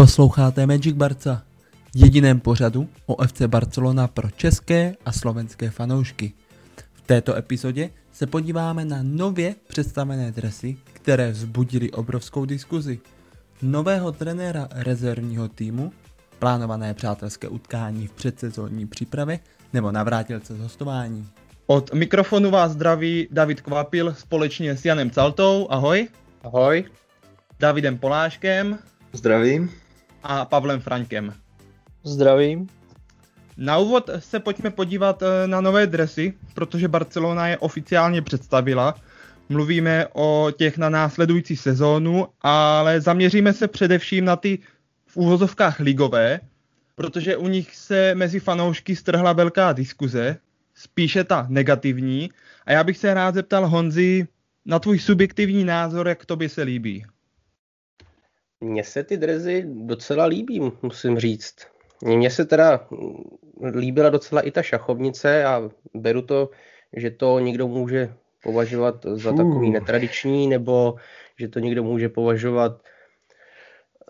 Posloucháte Magic Barca, jediném pořadu o FC Barcelona pro české a slovenské fanoušky. V této epizodě se podíváme na nově představené dresy, které vzbudily obrovskou diskuzi. Nového trenéra rezervního týmu, plánované přátelské utkání v předsezónní přípravě nebo navrátilce z hostování. Od mikrofonu vás zdraví David Kvapil společně s Janem Caltou. Ahoj. Ahoj. Davidem Poláškem. Zdravím. A Pavlem Frankem. Zdravím. Na úvod se pojďme podívat eh, na nové dresy, protože Barcelona je oficiálně představila. Mluvíme o těch na následující sezónu, ale zaměříme se především na ty v úvozovkách ligové, protože u nich se mezi fanoušky strhla velká diskuze, spíše ta negativní. A já bych se rád zeptal Honzi na tvůj subjektivní názor, jak to by se líbí. Mně se ty drezy docela líbí, musím říct. Mně se teda líbila docela i ta šachovnice a beru to, že to někdo může považovat za takový netradiční, nebo že to někdo může považovat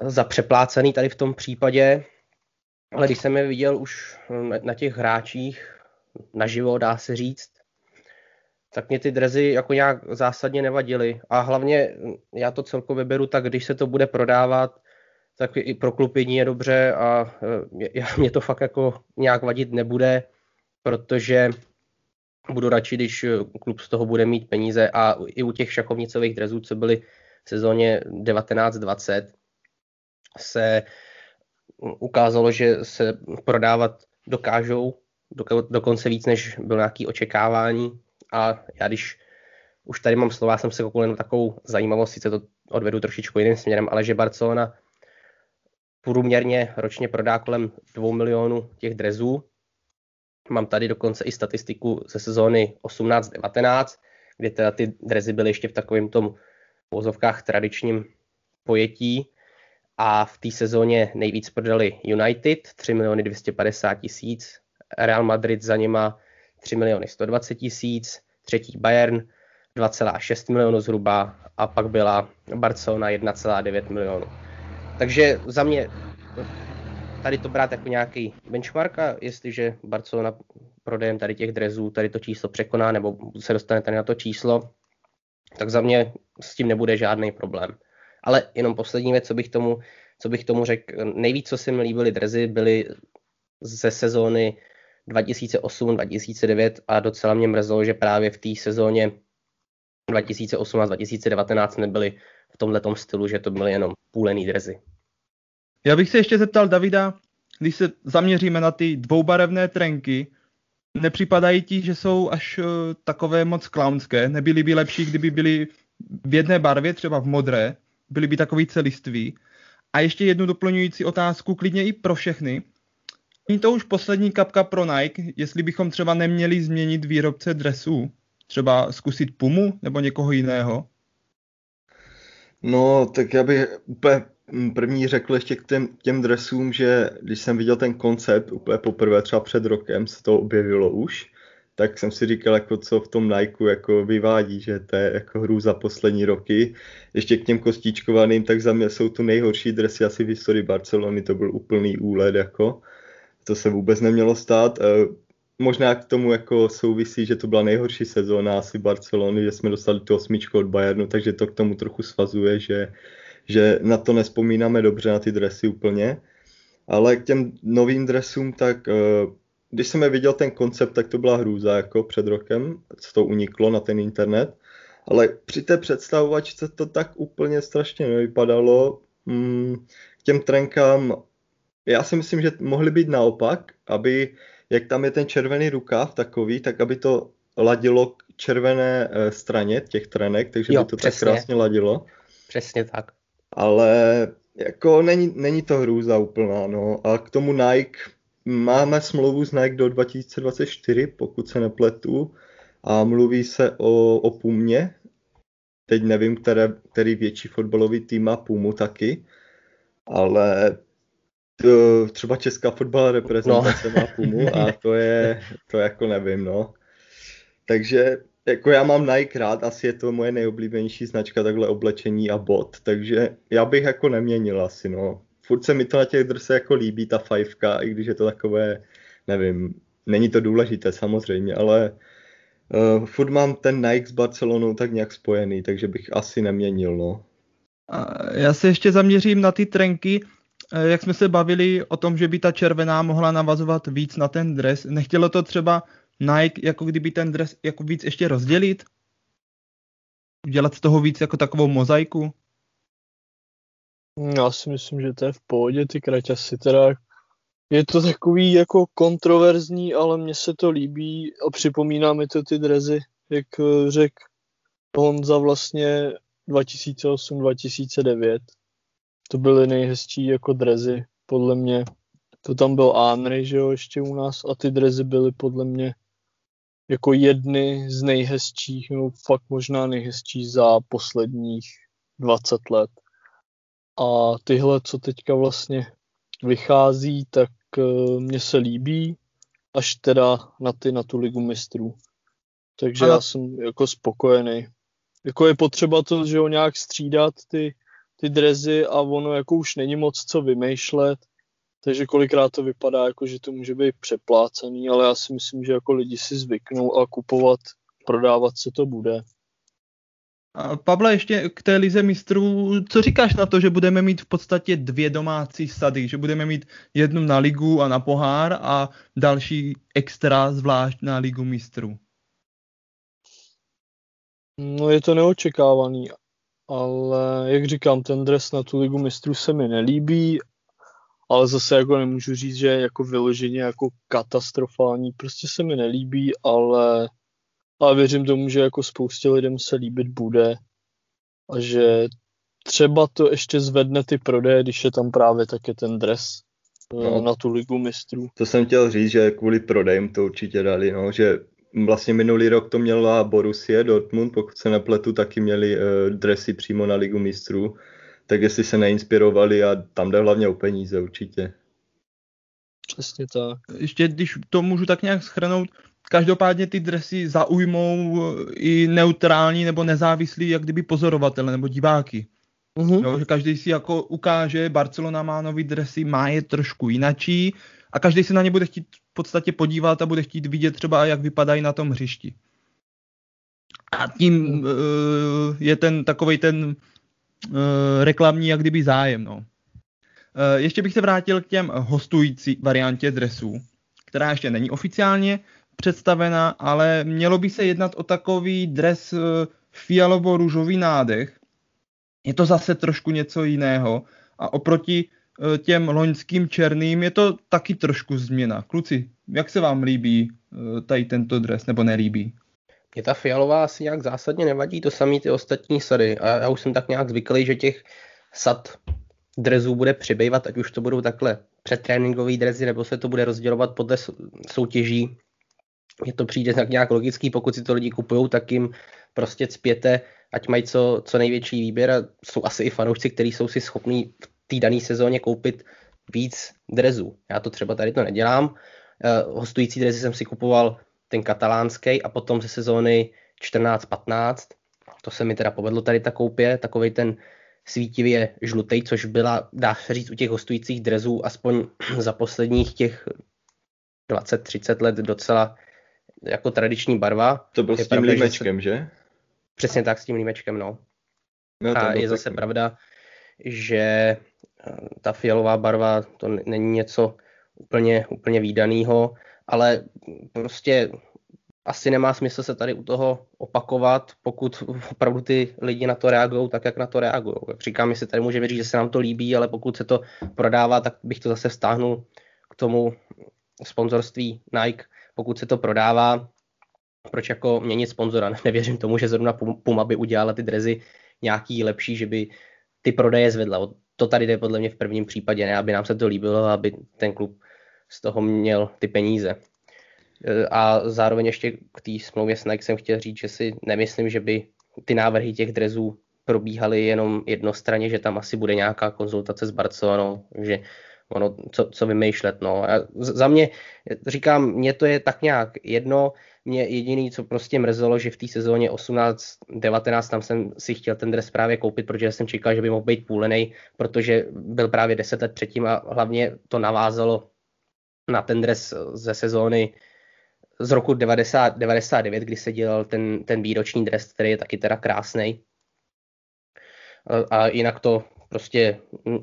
za přeplácený tady v tom případě. Ale když jsem je viděl už na těch hráčích naživo, dá se říct, tak mě ty drezy jako nějak zásadně nevadily. A hlavně já to celkově beru tak, když se to bude prodávat, tak i pro klub je dobře a já, mě to fakt jako nějak vadit nebude, protože budu radši, když klub z toho bude mít peníze a i u těch šachovnicových drezů, co byly v sezóně 19-20, se ukázalo, že se prodávat dokážou dokonce víc, než bylo nějaké očekávání a já když už tady mám slova, jsem se koukal na takovou zajímavost, sice to odvedu trošičku jiným směrem, ale že Barcelona průměrně ročně prodá kolem 2 milionů těch drezů. Mám tady dokonce i statistiku ze sezóny 18-19, kde teda ty drezy byly ještě v takovém tom vozovkách tradičním pojetí a v té sezóně nejvíc prodali United 3 miliony 250 tisíc, Real Madrid za něma 3 miliony 120 tisíc, třetí Bayern 2,6 milionů zhruba a pak byla Barcelona 1,9 milionů. Takže za mě tady to brát jako nějaký benchmark a jestliže Barcelona prodejem tady těch drezů tady to číslo překoná nebo se dostane tady na to číslo, tak za mě s tím nebude žádný problém. Ale jenom poslední věc, co bych tomu, co bych tomu řekl, nejvíc, co se mi líbily drezy, byly ze sezóny 2008-2009 a docela mě mrzelo, že právě v té sezóně 2018-2019 nebyly v tomhle stylu, že to byly jenom půlený drezy. Já bych se ještě zeptal Davida, když se zaměříme na ty dvoubarevné trenky, nepřipadají ti, že jsou až uh, takové moc klaunské? Nebyly by lepší, kdyby byly v jedné barvě, třeba v modré, byly by takový celiství? A ještě jednu doplňující otázku, klidně i pro všechny. Není to už poslední kapka pro Nike, jestli bychom třeba neměli změnit výrobce dresů? Třeba zkusit Pumu nebo někoho jiného? No, tak já bych úplně první řekl ještě k těm, těm dresům, že když jsem viděl ten koncept úplně poprvé, třeba před rokem se to objevilo už, tak jsem si říkal, jako co v tom Nike jako vyvádí, že to je jako hru za poslední roky. Ještě k těm kostičkovaným, tak za mě jsou tu nejhorší dresy asi v historii Barcelony, to byl úplný úled, jako to se vůbec nemělo stát. Eh, možná k tomu jako souvisí, že to byla nejhorší sezóna asi Barcelony, že jsme dostali tu osmičku od Bayernu, takže to k tomu trochu svazuje, že, že na to nespomínáme dobře, na ty dresy úplně. Ale k těm novým dresům, tak eh, když jsem je viděl ten koncept, tak to byla hrůza jako před rokem, co to uniklo na ten internet. Ale při té představovačce to tak úplně strašně nevypadalo. Mm, k těm trenkám já si myslím, že mohly být naopak, aby, jak tam je ten červený rukáv takový, tak aby to ladilo k červené eh, straně těch trenek, takže jo, by to přesně. tak krásně ladilo. Přesně tak. Ale jako není, není to hrůza úplná, no. A k tomu Nike, máme smlouvu s Nike do 2024, pokud se nepletu, a mluví se o, o Pumě. Teď nevím, které, který větší fotbalový tým má Pumu taky, ale to, třeba česká fotbalová reprezentace no. má Pumu a to je, to jako nevím, no. Takže jako já mám Nike rád, asi je to moje nejoblíbenější značka takhle oblečení a bot, takže já bych jako neměnil asi, no. furt se mi to na těch dresech jako líbí, ta fajfka, i když je to takové, nevím, není to důležité samozřejmě, ale uh, furt mám ten Nike s Barcelonou tak nějak spojený, takže bych asi neměnil, no. A já se ještě zaměřím na ty trenky, jak jsme se bavili o tom, že by ta červená mohla navazovat víc na ten dres. Nechtělo to třeba Nike, jako kdyby ten dres jako víc ještě rozdělit? Dělat z toho víc jako takovou mozaiku? Já si myslím, že to je v pohodě, ty kraťasy teda je to takový jako kontroverzní, ale mně se to líbí a připomíná mi to ty drezy, jak eh, řekl Honza vlastně 2008-2009. To byly nejhezčí jako drezy, podle mě. To tam byl Anry, že jo, ještě u nás a ty drezy byly podle mě jako jedny z nejhezčích, nebo fakt možná nejhezčí za posledních 20 let. A tyhle, co teďka vlastně vychází, tak uh, mně se líbí, až teda na ty, na tu ligu mistrů. Takže Ale... já jsem jako spokojený. Jako je potřeba to, že ho nějak střídat ty, ty drezy a ono jako už není moc co vymýšlet, takže kolikrát to vypadá jako, že to může být přeplácený, ale já si myslím, že jako lidi si zvyknou a kupovat, prodávat se to bude. A Pavle, ještě k té lize mistrů, co říkáš na to, že budeme mít v podstatě dvě domácí sady, že budeme mít jednu na ligu a na pohár a další extra zvlášť na ligu mistrů? No je to neočekávaný, ale jak říkám, ten dres na tu ligu mistrů se mi nelíbí, ale zase jako nemůžu říct, že je jako vyloženě jako katastrofální, prostě se mi nelíbí, ale ale věřím tomu, že jako spoustě lidem se líbit bude a že třeba to ještě zvedne ty prodeje, když je tam právě také ten dres eh, no, na tu ligu mistrů. To jsem chtěl říct, že kvůli prodejům to určitě dali, no, že vlastně minulý rok to měla Borussia Dortmund, pokud se nepletu, taky měli uh, dresy přímo na ligu mistrů, tak jestli se neinspirovali a tam jde hlavně o peníze určitě. Přesně tak. Ještě když to můžu tak nějak schrnout, Každopádně ty dresy zaujmou eh, i neutrální nebo nezávislí, jak kdyby pozorovatele nebo diváky. Uh-huh. Jo, že každý si jako ukáže, Barcelona má nový dresy, má je trošku jinačí a každý se na ně bude chtít v podstatě podívat a bude chtít vidět třeba, jak vypadají na tom hřišti. A tím uh, je ten takový ten uh, reklamní jak kdyby zájem. No. Uh, ještě bych se vrátil k těm hostující variantě dresů, která ještě není oficiálně, představena, ale mělo by se jednat o takový dres eh, fialovo-růžový nádech. Je to zase trošku něco jiného a oproti těm loňským černým je to taky trošku změna. Kluci, jak se vám líbí eh, tady tento dres, nebo nelíbí? Mě ta fialová asi nějak zásadně nevadí, to samý ty ostatní sady. A já už jsem tak nějak zvyklý, že těch sad drezů bude přibývat, ať už to budou takhle předtréninkový drezy, nebo se to bude rozdělovat podle soutěží mně to přijde tak nějak logický, pokud si to lidi kupují, tak jim prostě cpěte, ať mají co, co největší výběr a jsou asi i fanoušci, kteří jsou si schopní v té dané sezóně koupit víc drezů. Já to třeba tady to nedělám. Uh, hostující drezy jsem si kupoval ten katalánský a potom ze sezóny 14-15. To se mi teda povedlo tady ta koupě, takový ten svítivě žlutý, což byla, dá se říct, u těch hostujících drezů aspoň za posledních těch 20-30 let docela jako tradiční barva. To byl je s tím pravda, límečkem, že, se... že? Přesně tak, s tím límečkem, no. no a je zase pravda, že eh, ta fialová barva to není něco úplně, úplně výdaného, ale prostě asi nemá smysl se tady u toho opakovat, pokud opravdu ty lidi na to reagují tak, jak na to reagují. Jak říkám, si tady můžeme říct, že se nám to líbí, ale pokud se to prodává, tak bych to zase vztáhnul k tomu sponzorství Nike, pokud se to prodává, proč jako měnit sponzora? Nevěřím tomu, že zrovna Puma by udělala ty drezy nějaký lepší, že by ty prodeje zvedla. To tady jde podle mě v prvním případě, ne aby nám se to líbilo, aby ten klub z toho měl ty peníze. E, a zároveň ještě k té smlouvě s Nike jsem chtěl říct, že si nemyslím, že by ty návrhy těch drezů probíhaly jenom jednostranně, že tam asi bude nějaká konzultace s Barcelonou, že ono, co, co vymýšlet. No. A za mě, říkám, mě to je tak nějak jedno, mě jediný, co prostě mrzelo, že v té sezóně 18-19 tam jsem si chtěl ten dres právě koupit, protože jsem čekal, že by mohl být půlený, protože byl právě 10 let předtím a hlavně to navázalo na ten dres ze sezóny z roku 90, 99, kdy se dělal ten, ten výroční dres, který je taky teda krásný. A jinak to prostě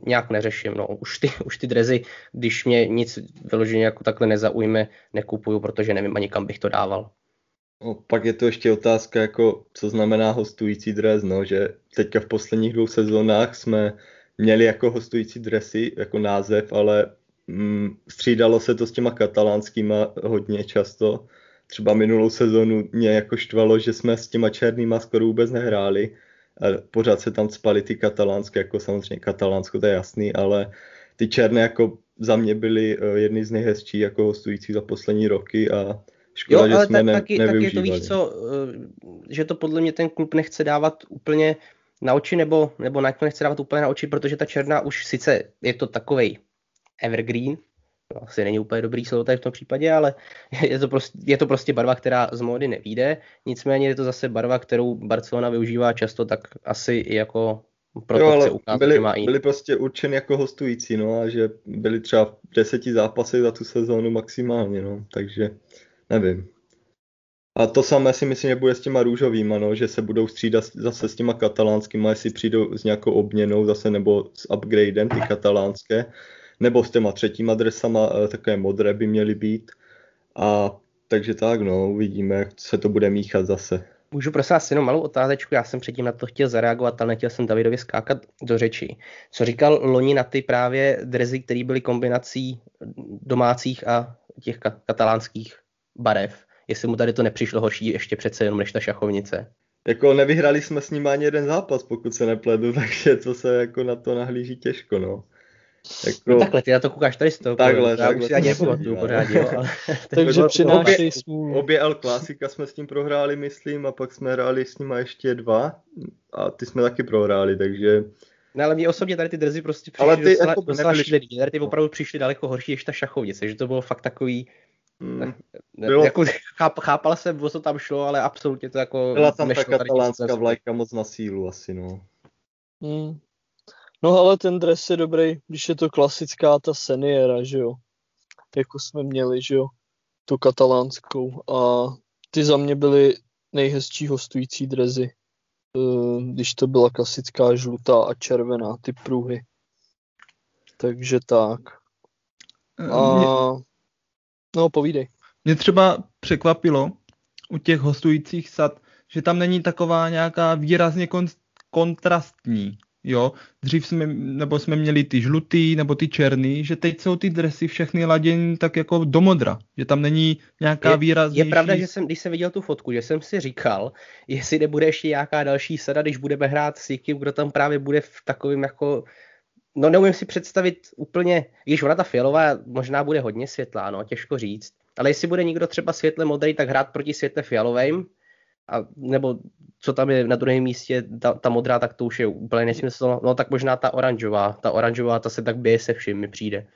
nějak neřeším. No. Už, ty, už ty drezy, když mě nic vyloženě jako takhle nezaujme, nekupuju, protože nevím ani kam bych to dával. No, pak je to ještě otázka, jako, co znamená hostující dres, no, že teďka v posledních dvou sezónách jsme měli jako hostující dresy, jako název, ale mm, střídalo se to s těma katalánskýma hodně často. Třeba minulou sezonu mě jako štvalo, že jsme s těma černýma skoro vůbec nehráli, pořád se tam spali ty katalánské, jako samozřejmě katalánsko, to je jasný, ale ty černé jako za mě byly eh, jedny z nejhezčí jako hostující za poslední roky a škoda, jo, ale že jsme tak, ne, taky, taky je to víš co, eh, že to podle mě ten klub nechce dávat úplně na oči, nebo, nebo nechce dávat úplně na oči, protože ta černá už sice je to takovej evergreen, asi není úplně dobrý slovo tady v tom případě, ale je to, prostě, je to prostě barva, která z módy nevíde. Nicméně je to zase barva, kterou Barcelona využívá často, tak asi i jako proto jo, ale ukázat, byli, má i... byli prostě určeni jako hostující, no a že byli třeba v deseti zápasech za tu sezónu maximálně, no, takže nevím. A to samé si myslím, že bude s těma růžovýma, no, že se budou střídat zase s těma katalánskýma, jestli přijdou s nějakou obměnou zase nebo s upgradem ty katalánské nebo s těma třetíma dresama, eh, také modré by měly být. A takže tak, no, uvidíme, jak se to bude míchat zase. Můžu prosím vás jenom malou otázečku, já jsem předtím na to chtěl zareagovat, ale nechtěl jsem Davidovi skákat do řeči. Co říkal Loni na ty právě drezy, které byly kombinací domácích a těch katalánských barev? Jestli mu tady to nepřišlo horší ještě přece jenom než ta šachovnice? Jako nevyhrali jsme s ním ani jeden zápas, pokud se nepledu, takže to se jako na to nahlíží těžko, no. Jako... No takhle, ty na to koukáš tady z toho. Takhle, já takhle. už si ani nepamatuju pořádně, jo, ale... Takže přinášej smůlu. Obě El Klasika jsme s tím prohráli, myslím, a pak jsme hráli s nimi ještě dva a ty jsme taky prohráli, takže... No ale mě osobně tady ty drzy prostě přišly ale ty docela, jako docela šílený. Tady ty opravdu přišly daleko horší než ta šachovnice, že to bylo fakt takový... Hmm, bylo... Jako, cháp, chápal jsem, o co tam šlo, ale absolutně to jako... Byla tam ta katalánská vlajka moc na sílu asi, no. Hmm. No ale ten dres je dobrý, když je to klasická ta seniora, že jo. Jako jsme měli, že jo. Tu katalánskou. A ty za mě byly nejhezčí hostující drezy. Eh, když to byla klasická žlutá a červená, ty pruhy. Takže tak. Eh, a... No, povídej. Mě třeba překvapilo u těch hostujících sad, že tam není taková nějaká výrazně kon- kontrastní jo, dřív jsme, nebo jsme měli ty žlutý, nebo ty černý, že teď jsou ty dresy všechny laděny tak jako do modra, že tam není nějaká je, výraznější... Je pravda, že jsem, když jsem viděl tu fotku, že jsem si říkal, jestli nebude ještě nějaká další sada, když budeme hrát s někým, kdo tam právě bude v takovém jako No neumím si představit úplně, když ona ta fialová možná bude hodně světlá, no těžko říct. Ale jestli bude někdo třeba světle modrý, tak hrát proti světle fialovým, a, nebo co tam je na druhém místě, ta, ta modrá, tak to už je úplně nesmysl. No tak možná ta oranžová. Ta oranžová, ta se tak bije se vším, mi přijde.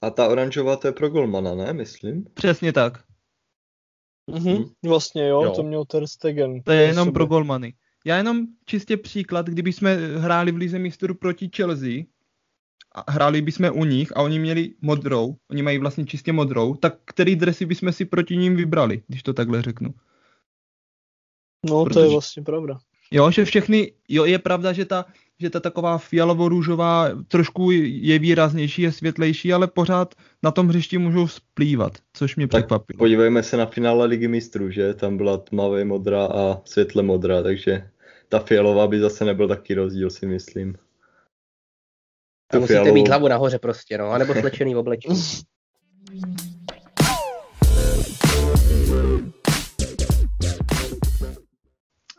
A ta oranžová to je pro Golmana, ne, myslím? Přesně tak. Mhm, vlastně jo, jo, to měl Ter Stegen. To je jenom pro Golmany. Já jenom čistě příklad, kdyby jsme hráli v Lize mistrů proti Chelsea, a hráli bychom u nich a oni měli modrou, oni mají vlastně čistě modrou, tak který dresy bychom si proti ním vybrali, když to takhle řeknu. No, Protože, to je vlastně pravda. Jo, že všechny, jo, je pravda, že ta, že ta taková fialovo-růžová trošku je výraznější, je světlejší, ale pořád na tom hřišti můžou splývat, což mě překvapilo. podívejme se na finále Ligy mistrů, že tam byla tmavě modrá a světle modrá, takže ta fialová by zase nebyl taky rozdíl, si myslím. To musíte fialovou... mít hlavu nahoře prostě, no, anebo slečený oblečení.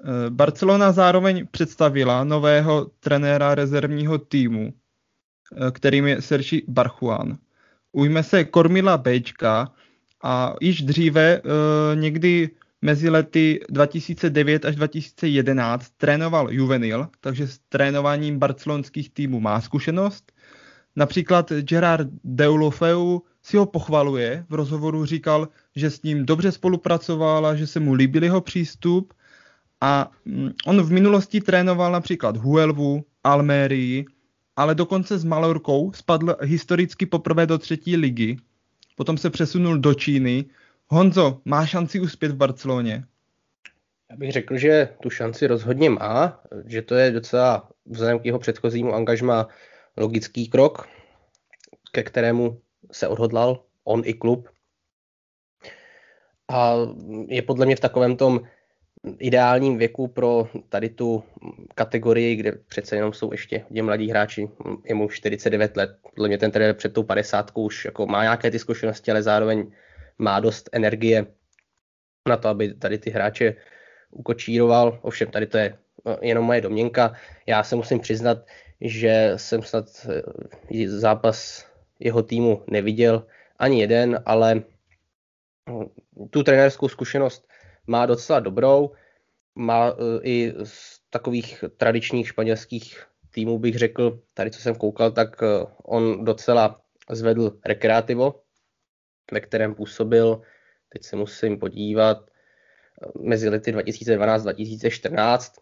Eh, Barcelona zároveň představila nového trenéra rezervního týmu, eh, kterým je Sergi Barchuan. Ujme se Kormila Bčka a již dříve eh, někdy mezi lety 2009 až 2011 trénoval Juvenil, takže s trénováním barcelonských týmů má zkušenost. Například Gerard Deulofeu si ho pochvaluje, v rozhovoru říkal, že s ním dobře spolupracoval a že se mu líbil jeho přístup a mm, on v minulosti trénoval například Huelvu, Almérii, ale dokonce s Malorkou spadl historicky poprvé do třetí ligy. Potom se přesunul do Číny. Honzo, má šanci uspět v Barceloně? Já bych řekl, že tu šanci rozhodně má, že to je docela vzhledem k jeho předchozímu angažma logický krok, ke kterému se odhodlal on i klub. A je podle mě v takovém tom ideálním věku pro tady tu kategorii, kde přece jenom jsou ještě hodně mladí hráči, je mu 49 let, podle mě ten trenér před tou 50 už jako má nějaké ty zkušenosti, ale zároveň má dost energie na to, aby tady ty hráče ukočíroval. Ovšem, tady to je no, jenom moje domněnka. Já se musím přiznat, že jsem snad eh, zápas jeho týmu neviděl ani jeden, ale tu trenérskou zkušenost má docela dobrou. Má uh, i z takových tradičních španělských týmů bych řekl, tady co jsem koukal, tak uh, on docela zvedl rekreativo, ve kterém působil, teď se musím podívat, uh, mezi lety 2012-2014.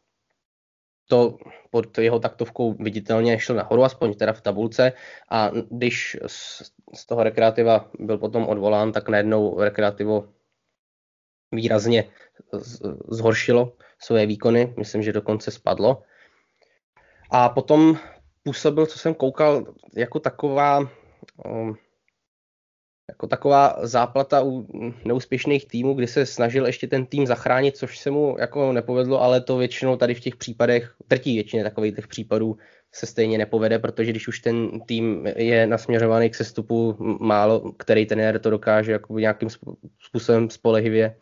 To pod jeho taktovkou viditelně šel nahoru, aspoň teda v tabulce. A když z toho rekreativa byl potom odvolán, tak najednou rekreativo výrazně zhoršilo své výkony, myslím, že dokonce spadlo. A potom působil, co jsem koukal, jako taková, um, jako taková záplata u neúspěšných týmů, kdy se snažil ještě ten tým zachránit, což se mu jako nepovedlo, ale to většinou tady v těch případech, drtí většině takových těch případů se stejně nepovede, protože když už ten tým je nasměřovaný k sestupu málo, který ten to dokáže jako nějakým způsobem spolehivě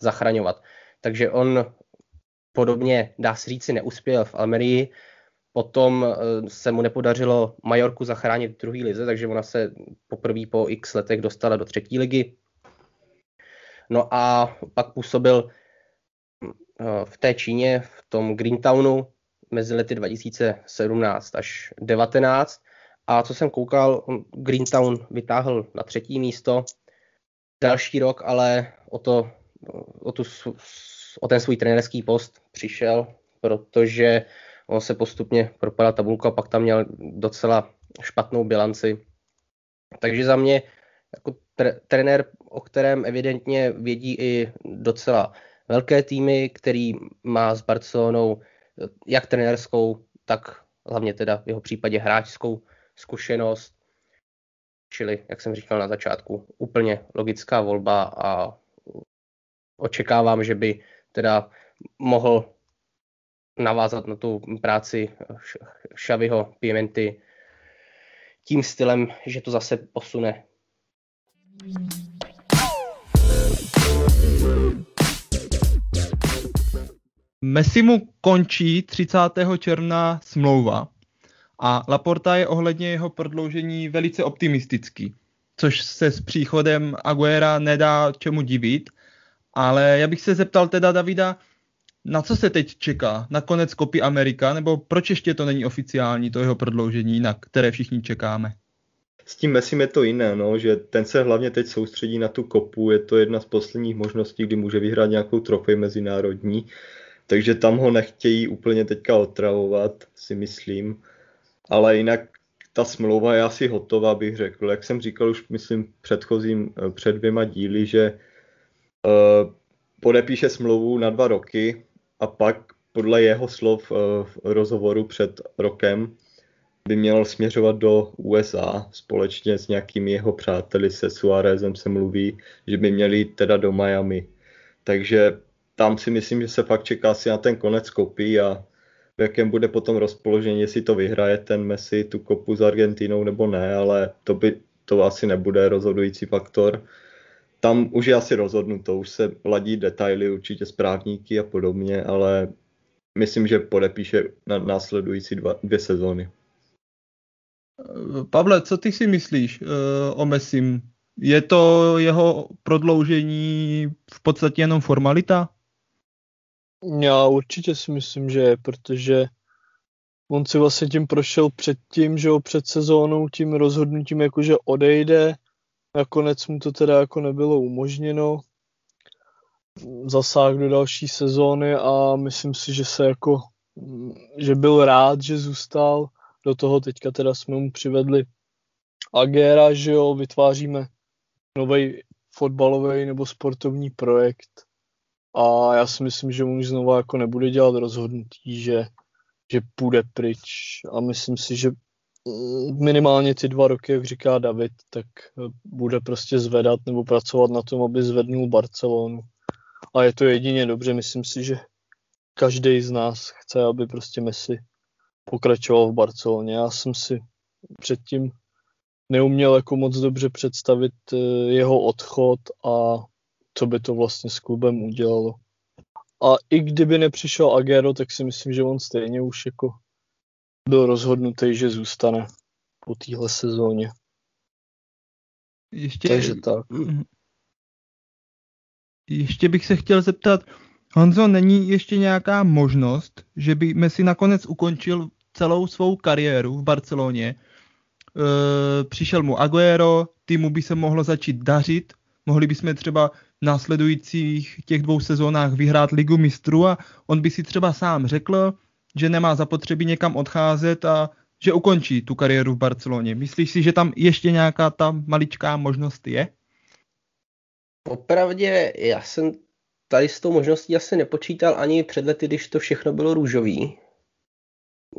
zachraňovat. Takže on podobně, dá se říci, neuspěl v Almerii, potom eh, se mu nepodařilo Majorku zachránit v druhé lize, takže ona se poprvé po x letech dostala do třetí ligy. No a pak působil eh, v té Číně, v tom Greentownu, mezi lety 2017 až 2019. A co jsem koukal, Greentown vytáhl na třetí místo. Další rok ale o to o, tu, o ten svůj trenerský post přišel, protože on se postupně propadal tabulku a pak tam měl docela špatnou bilanci. Takže za mě jako tre, trenér, o kterém evidentně vědí i docela velké týmy, který má s Barcelonou jak trenérskou, tak hlavně teda v jeho případě hráčskou zkušenost. Čili, jak jsem říkal na začátku, úplně logická volba a očekávám, že by teda mohl navázat na tu práci Šaviho Piementy tím stylem, že to zase posune. Messi mu končí 30. června smlouva a Laporta je ohledně jeho prodloužení velice optimistický, což se s příchodem Aguera nedá čemu divit, ale já bych se zeptal teda Davida, na co se teď čeká? Na konec kopy Amerika, nebo proč ještě to není oficiální, to jeho prodloužení, na které všichni čekáme? S tím Messi je to jiné, no, že ten se hlavně teď soustředí na tu kopu, je to jedna z posledních možností, kdy může vyhrát nějakou trofej mezinárodní, takže tam ho nechtějí úplně teďka otravovat, si myslím, ale jinak ta smlouva je asi hotová, bych řekl. Jak jsem říkal už, myslím, předchozím, eh, před dvěma díly, že podepíše smlouvu na dva roky a pak podle jeho slov uh, v rozhovoru před rokem by měl směřovat do USA společně s nějakými jeho přáteli, se Suárezem se mluví, že by měli teda do Miami. Takže tam si myslím, že se fakt čeká si na ten konec kopí a v jakém bude potom rozpoložení, jestli to vyhraje ten Messi tu kopu s Argentinou nebo ne, ale to by to asi nebude rozhodující faktor. Tam už je asi rozhodnuto, už se ladí detaily určitě správníky a podobně, ale myslím, že podepíše na následující dva, dvě sezóny. Pavle, co ty si myslíš uh, o Messim? Je to jeho prodloužení v podstatě jenom formalita? Já určitě si myslím, že je, protože on si vlastně tím prošel předtím, že jo, před sezónou tím rozhodnutím, jakože odejde, nakonec mu to teda jako nebylo umožněno, zasáh do další sezóny a myslím si, že se jako, že byl rád, že zůstal, do toho teďka teda jsme mu přivedli Agera, že jo, vytváříme nový fotbalový nebo sportovní projekt. A já si myslím, že už znovu jako nebude dělat rozhodnutí, že, že půjde pryč. A myslím si, že minimálně ty dva roky, jak říká David, tak bude prostě zvedat nebo pracovat na tom, aby zvednul Barcelonu. A je to jedině dobře, myslím si, že každý z nás chce, aby prostě Messi pokračoval v Barceloně. Já jsem si předtím neuměl jako moc dobře představit eh, jeho odchod a co by to vlastně s klubem udělalo. A i kdyby nepřišel Agero, tak si myslím, že on stejně už jako byl rozhodnutý, že zůstane po téhle sezóně. Ještě, Takže tak. Ještě bych se chtěl zeptat, Honzo, není ještě nějaká možnost, že by Messi nakonec ukončil celou svou kariéru v Barceloně? E, přišel mu Aguero, týmu by se mohlo začít dařit, mohli bychom třeba v následujících těch dvou sezónách vyhrát ligu mistrů a on by si třeba sám řekl, že nemá zapotřebí někam odcházet a že ukončí tu kariéru v Barceloně. Myslíš si, že tam ještě nějaká ta maličká možnost je? Popravdě, já jsem tady s tou možností asi nepočítal ani před lety, když to všechno bylo růžový.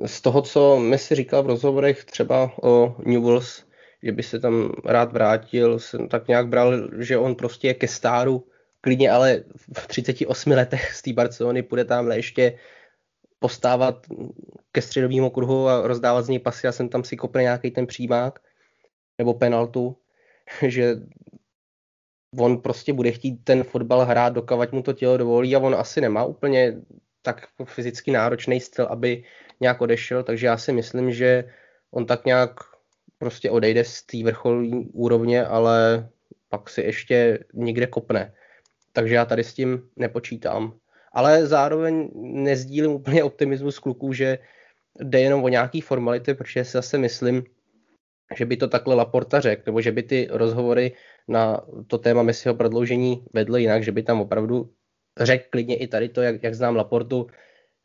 Z toho, co mi si říkal v rozhovorech třeba o Newells, že by se tam rád vrátil, jsem tak nějak bral, že on prostě je ke stáru, klidně ale v 38 letech z té Barcelony půjde tam ještě postávat ke středovému kruhu a rozdávat z něj pasy a jsem tam si kopne nějaký ten přímák nebo penaltu, že on prostě bude chtít ten fotbal hrát, dokavať mu to tělo dovolí a on asi nemá úplně tak fyzicky náročný styl, aby nějak odešel, takže já si myslím, že on tak nějak prostě odejde z té vrcholní úrovně, ale pak si ještě někde kopne. Takže já tady s tím nepočítám. Ale zároveň nezdílím úplně optimismus kluků, že jde jenom o nějaký formality, protože si zase myslím, že by to takhle Laporta řekl, nebo že by ty rozhovory na to téma Messiho prodloužení vedly jinak, že by tam opravdu řekl klidně i tady to, jak, jak znám Laportu,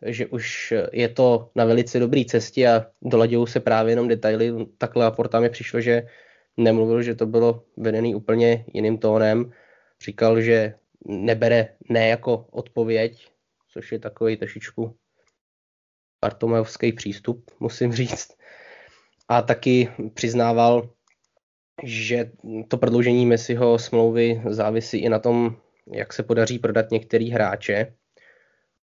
že už je to na velice dobré cestě a doladějí se právě jenom detaily. Takhle Laporta mi přišlo, že nemluvil, že to bylo vedený úplně jiným tónem. Říkal, že nebere ne jako odpověď, což je takový trošičku Bartomejovský přístup, musím říct. A taky přiznával, že to prodloužení Messiho smlouvy závisí i na tom, jak se podaří prodat některý hráče.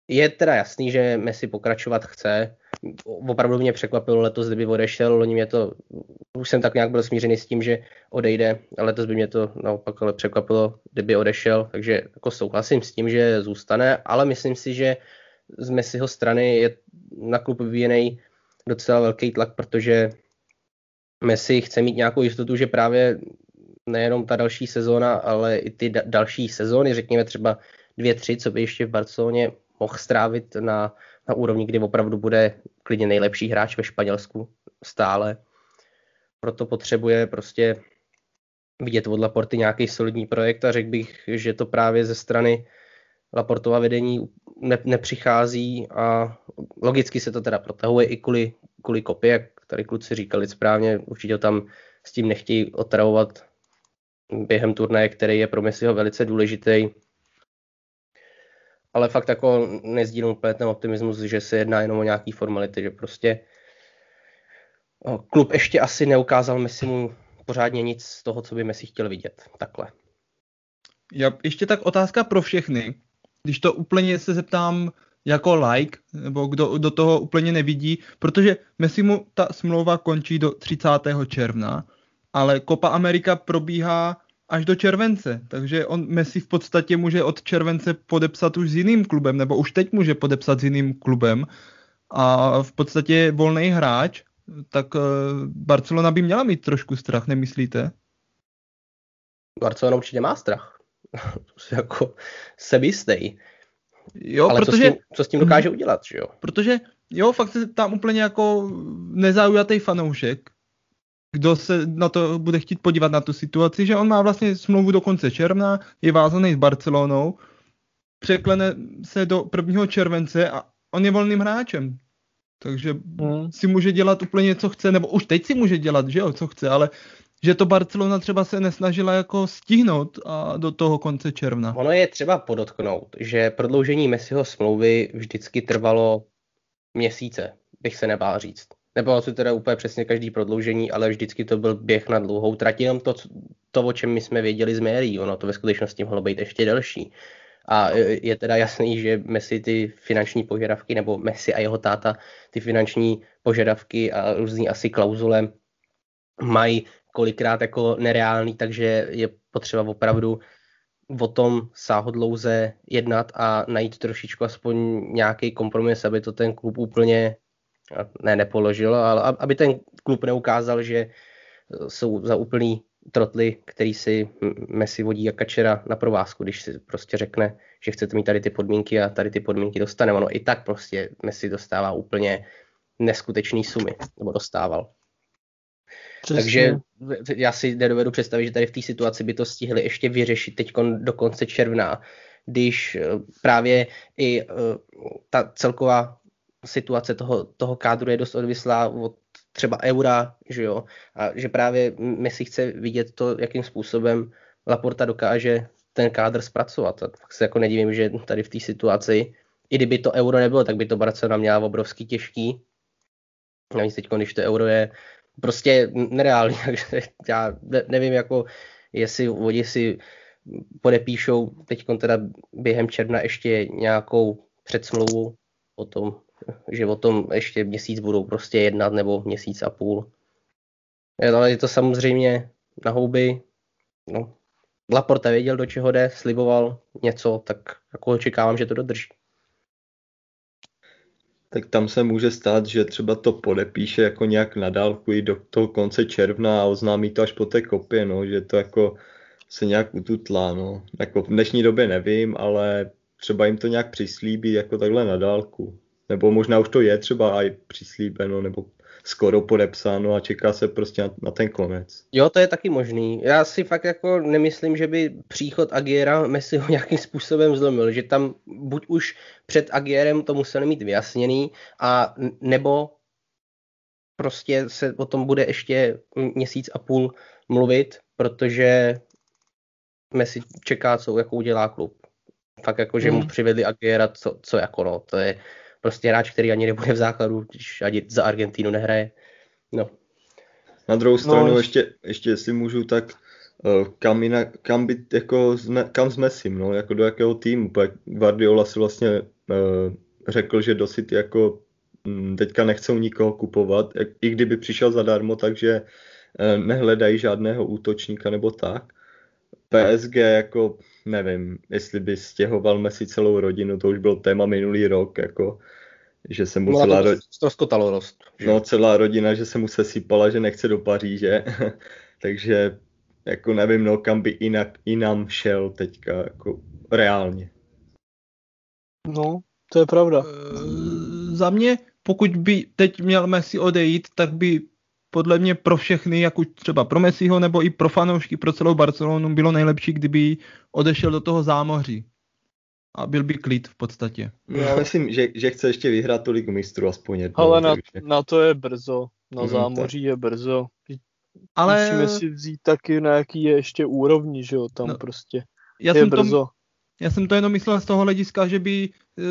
Je teda jasný, že Messi pokračovat chce. Opravdu mě překvapilo letos, kdyby odešel. Loni mě to, už jsem tak nějak byl smířený s tím, že odejde. A letos by mě to naopak ale překvapilo, kdyby odešel. Takže jako souhlasím s tím, že zůstane, ale myslím si, že z Messiho strany je na klub vyvíjený docela velký tlak, protože Messi chce mít nějakou jistotu, že právě nejenom ta další sezóna, ale i ty da- další sezóny, řekněme třeba dvě, tři, co by ještě v Barceloně mohl strávit na, na úrovni, kdy opravdu bude klidně nejlepší hráč ve Španělsku stále. Proto potřebuje prostě vidět od Laporty nějaký solidní projekt a řekl bych, že to právě ze strany Laportova vedení ne, nepřichází a logicky se to teda protahuje i kvůli, kvůli kopě, jak tady kluci říkali správně, určitě tam s tím nechtějí otravovat během turnaje, který je pro Messiho velice důležitý. Ale fakt jako nezdílím úplně ten optimismus, že se jedná jenom o nějaký formality, že prostě klub ještě asi neukázal Messimu pořádně nic z toho, co by Messi chtěl vidět. Takhle. Já, ještě tak otázka pro všechny. Když to úplně se zeptám jako like, nebo kdo do toho úplně nevidí, protože Messi mu ta smlouva končí do 30. června, ale Copa Amerika probíhá až do července, takže on Messi v podstatě může od července podepsat už s jiným klubem, nebo už teď může podepsat s jiným klubem a v podstatě je volný hráč, tak eh, Barcelona by měla mít trošku strach, nemyslíte? Barcelona určitě má strach. jako sebistej. Jo, Ale protože... co s, tím, co s tím dokáže udělat, že jo? Protože jo, fakt se tam úplně jako nezaujatý fanoušek, kdo se na to bude chtít podívat na tu situaci, že on má vlastně smlouvu do konce června, je vázaný s Barcelonou, překlene se do 1. července a on je volným hráčem. Takže hmm. si může dělat úplně co chce, nebo už teď si může dělat, že jo, co chce, ale že to Barcelona třeba se nesnažila jako stihnout a do toho konce června. Ono je třeba podotknout, že prodloužení Messiho smlouvy vždycky trvalo měsíce, bych se nebál říct. Nebylo to teda úplně přesně každý prodloužení, ale vždycky to byl běh na dlouhou trať, jenom to, to, o čem my jsme věděli z médií, ono to ve skutečnosti mohlo být ještě delší. A je teda jasný, že Messi ty finanční požadavky, nebo Messi a jeho táta ty finanční požadavky a různý asi klauzule mají kolikrát jako nereálný, takže je potřeba opravdu o tom sáhodlouze jednat a najít trošičku aspoň nějaký kompromis, aby to ten klub úplně ne nepoložil, ale aby ten klub neukázal, že jsou za úplný trotly, který si Messi vodí a Kačera na provázku, když si prostě řekne, že chcete mít tady ty podmínky a tady ty podmínky dostane. Ono i tak prostě Messi dostává úplně neskutečný sumy, nebo dostával. Přesně. Takže já si nedovedu představit, že tady v té situaci by to stihli ještě vyřešit teď do konce června, když eh, právě i eh, ta celková situace toho, toho kádru je dost odvislá od třeba eura, že jo, a že právě Messi chce vidět to, jakým způsobem Laporta dokáže ten kádr zpracovat. A tak se jako nedivím, že tady v té situaci, i kdyby to euro nebylo, tak by to Barcelona měla obrovský těžký. Navíc teď, když to euro je prostě nereálný, takže já nevím, jako jestli oni si podepíšou teď teda během června ještě nějakou předsmlouvu o tom, že o tom ještě měsíc budou prostě jednat nebo měsíc a půl. Ale je to samozřejmě na houby. No, Laporta věděl, do čeho jde, sliboval něco, tak jako očekávám, že to dodrží. Tak tam se může stát, že třeba to podepíše jako nějak na dálku i do toho konce června a oznámí to až po té kopě, no, že to jako se nějak ututlá, no. Jako v dnešní době nevím, ale třeba jim to nějak přislíbí jako takhle na dálku. Nebo možná už to je třeba i přislíbeno, nebo skoro podepsáno a čeká se prostě na, na ten konec. Jo, to je taky možný. Já si fakt jako nemyslím, že by příchod Agiera Messi ho nějakým způsobem zlomil, že tam buď už před Agierem to museli mít vyjasněný, a nebo prostě se o tom bude ještě měsíc a půl mluvit, protože Messi čeká, co jako udělá klub. Fakt jako, že mu hmm. přivedli Agiera, co, co jako no, to je prostě hráč, který ani nebude v základu, když ani za Argentínu nehraje. No. Na druhou no, stranu no, ještě, ještě jestli můžu, tak uh, kam, jinak, kam, být, jako, kam s Messim, no, jako do jakého týmu. Guardiola si vlastně uh, řekl, že do City jako um, teďka nechcou nikoho kupovat, jak, i kdyby přišel zadarmo, takže uh, nehledají žádného útočníka nebo tak. PSG jako nevím, jestli by stěhoval Messi celou rodinu, to už byl téma minulý rok, jako, že se mu celá, ro... rost, no, celá rodina, že se mu se sypala, že nechce do Paříže, takže jako nevím, no, kam by jinak, jinam šel teďka, jako reálně. No, to je pravda. Za mě, pokud by teď měl Messi odejít, tak by podle mě pro všechny, jak už třeba pro Messiho nebo i pro fanoušky, pro celou Barcelonu bylo nejlepší, kdyby odešel do toho zámoří. A byl by klid v podstatě. Já myslím, že, že chce ještě vyhrát tolik mistrů aspoň jednou. Ale na, takže... na to je brzo. Na mm, zámoří tak. je brzo. Ale... Musíme si vzít taky na jaký je ještě úrovni, že jo, tam no, prostě já je jsem brzo. Tom, já jsem to jenom myslel z toho hlediska, že by uh,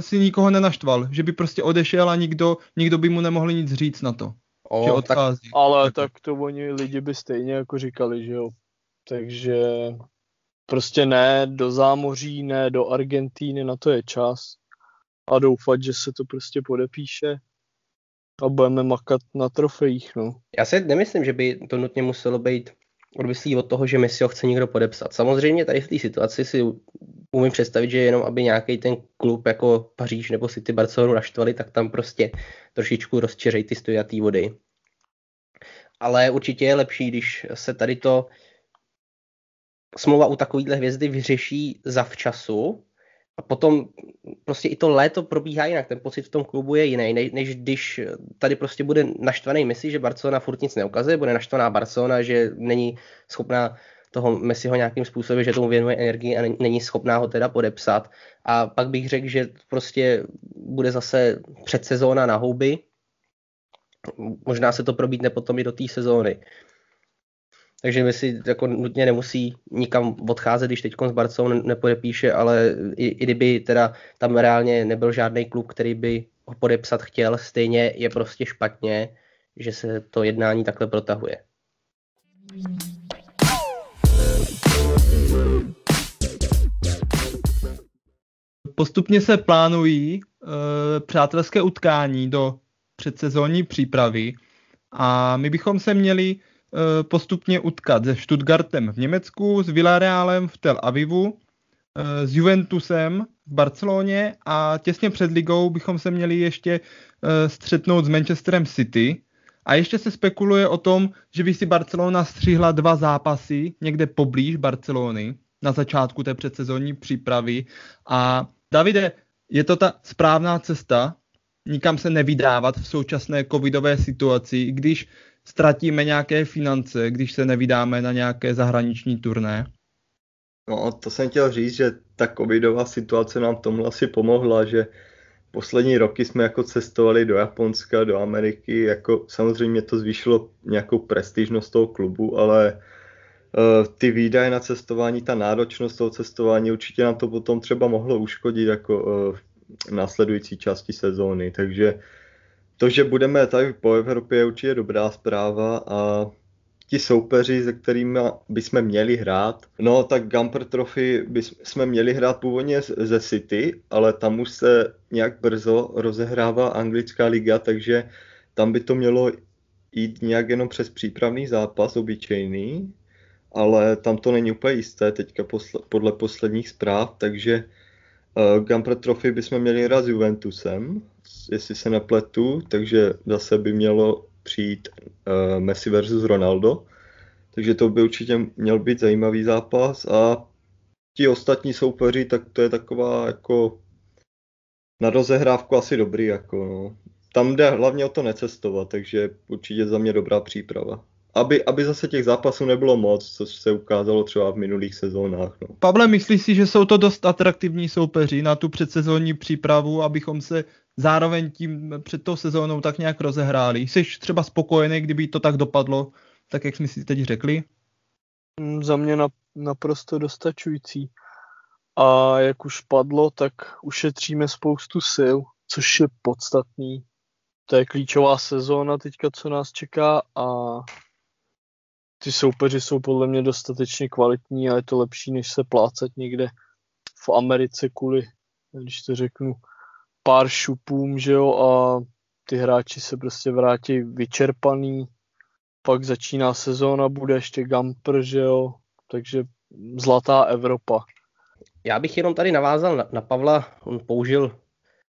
si nikoho nenaštval, že by prostě odešel a nikdo, nikdo by mu nemohl nic říct na to. O. Tak, ale tak to oni lidi by stejně jako říkali, že jo. Takže prostě ne do zámoří, ne do Argentíny, na to je čas. A doufat, že se to prostě podepíše a budeme makat na trofejích, no. Já si nemyslím, že by to nutně muselo být odvislý od toho, že Messi ho chce někdo podepsat. Samozřejmě tady v té situaci si umím představit, že jenom aby nějaký ten klub jako Paříž nebo City Barcelonu naštvali, tak tam prostě trošičku rozčeřej ty stojatý vody. Ale určitě je lepší, když se tady to smlouva u takovýhle hvězdy vyřeší zavčasu, a potom prostě i to léto probíhá jinak, ten pocit v tom klubu je jiný, než, než když tady prostě bude naštvaný Messi, že Barcelona furt nic neukazuje, bude naštvaná Barcelona, že není schopná toho Messiho nějakým způsobem, že tomu věnuje energii a není schopná ho teda podepsat. A pak bych řekl, že prostě bude zase předsezóna na houby. Možná se to probítne potom i do té sezóny. Takže Messi jako nutně nemusí nikam odcházet, když teď z Barcelony nepodepíše, ale i, i kdyby teda tam reálně nebyl žádný klub, který by ho podepsat chtěl, stejně je prostě špatně, že se to jednání takhle protahuje. Postupně se plánují uh, přátelské utkání do předsezónní přípravy a my bychom se měli uh, postupně utkat se Stuttgartem v Německu, s Villarealem v Tel Avivu, uh, s Juventusem v Barceloně a těsně před ligou bychom se měli ještě uh, střetnout s Manchesterem City. A ještě se spekuluje o tom, že by si Barcelona střihla dva zápasy někde poblíž Barcelony na začátku té předsezónní přípravy a Davide, je to ta správná cesta, nikam se nevydávat v současné covidové situaci, když ztratíme nějaké finance, když se nevydáme na nějaké zahraniční turné? No, to jsem chtěl říct, že ta covidová situace nám tomu asi pomohla, že poslední roky jsme jako cestovali do Japonska, do Ameriky, jako samozřejmě to zvýšilo nějakou prestižnost toho klubu, ale Eh, ty výdaje na cestování, ta náročnost toho cestování, určitě nám to potom třeba mohlo uškodit jako v eh, následující části sezóny. Takže to, že budeme tady po Evropě, je určitě dobrá zpráva a ti soupeři, se kterými bychom měli hrát. No, tak Gamper Trophy bychom měli hrát původně ze City, ale tam už se nějak brzo rozehrává anglická liga, takže tam by to mělo jít nějak jenom přes přípravný zápas obyčejný ale tam to není úplně jisté teďka posle, podle posledních zpráv, takže uh, Gamper Trophy bychom měli hrát s Juventusem, jestli se nepletu, takže zase by mělo přijít uh, Messi versus Ronaldo, takže to by určitě měl být zajímavý zápas a ti ostatní soupeři, tak to je taková jako na rozehrávku asi dobrý, jako no. Tam jde hlavně o to necestovat, takže určitě za mě dobrá příprava aby, aby zase těch zápasů nebylo moc, což se ukázalo třeba v minulých sezónách. No. Pavle, myslíš si, že jsou to dost atraktivní soupeři na tu předsezónní přípravu, abychom se zároveň tím před tou sezónou tak nějak rozehráli? Jsi třeba spokojený, kdyby to tak dopadlo, tak jak jsme si teď řekli? Mm, za mě na, naprosto dostačující. A jak už padlo, tak ušetříme spoustu sil, což je podstatný. To je klíčová sezóna teďka, co nás čeká a ty soupeři jsou podle mě dostatečně kvalitní a je to lepší, než se plácat někde v Americe kvůli, když to řeknu, pár šupům, že jo, a ty hráči se prostě vrátí vyčerpaný, pak začíná sezóna, bude ještě Gamper, že jo, takže zlatá Evropa. Já bych jenom tady navázal na, na Pavla, on použil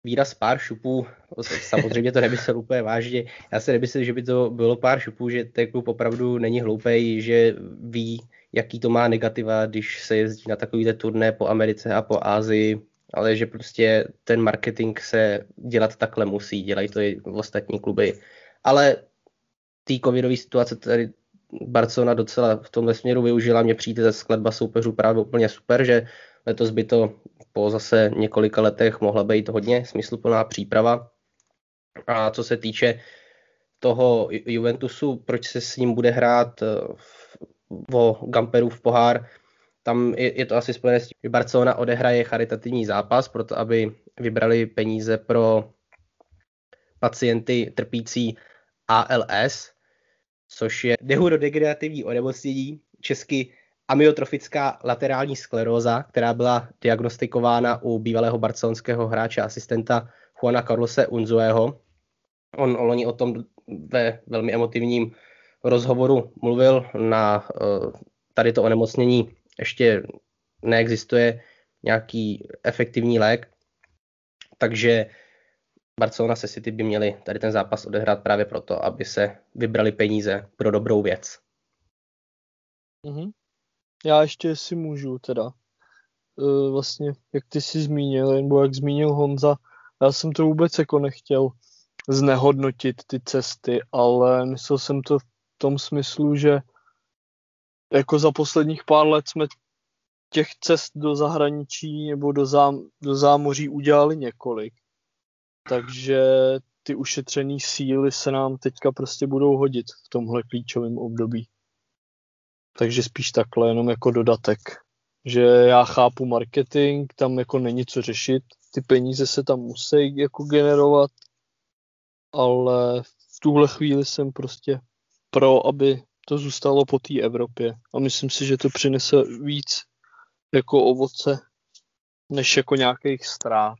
výraz pár šupů, samozřejmě to nemyslel úplně vážně. Já se nemyslím, že by to bylo pár šupů, že ten klub opravdu není hloupej, že ví, jaký to má negativa, když se jezdí na takovýhle turné po Americe a po Ázii, ale že prostě ten marketing se dělat takhle musí, dělají to i v ostatní kluby. Ale té covidové situace tady Barcelona docela v tomhle směru využila, mě přijde ze skladba soupeřů právě úplně super, že letos by to po zase několika letech mohla být hodně smysluplná příprava. A co se týče toho Juventusu, proč se s ním bude hrát eh, o Gamperu v pohár, tam je, je to asi spojené s tím, že Barcelona odehraje charitativní zápas, proto aby vybrali peníze pro pacienty trpící ALS, což je neurodegenerativní onemocnění, česky amyotrofická laterální skleróza, která byla diagnostikována u bývalého barcelonského hráče asistenta Juana Carlose Unzuého. On loni o tom ve velmi emotivním rozhovoru mluvil na eh, tady to onemocnění ještě neexistuje nějaký efektivní lék, takže Barcelona se City by měli tady ten zápas odehrát právě proto, aby se vybrali peníze pro dobrou věc. Mm-hmm. Já ještě si můžu teda. uh, vlastně, jak ty jsi zmínil, nebo jak zmínil Honza, já jsem to vůbec jako nechtěl znehodnotit ty cesty, ale myslel jsem to v tom smyslu, že jako za posledních pár let jsme těch cest do zahraničí nebo do, zám, do zámoří udělali několik. Takže ty ušetřené síly se nám teďka prostě budou hodit v tomhle klíčovém období. Takže spíš takhle, jenom jako dodatek. Že já chápu marketing, tam jako není co řešit, ty peníze se tam musí jako generovat, ale v tuhle chvíli jsem prostě pro, aby to zůstalo po té Evropě. A myslím si, že to přinese víc jako ovoce, než jako nějakých ztrát.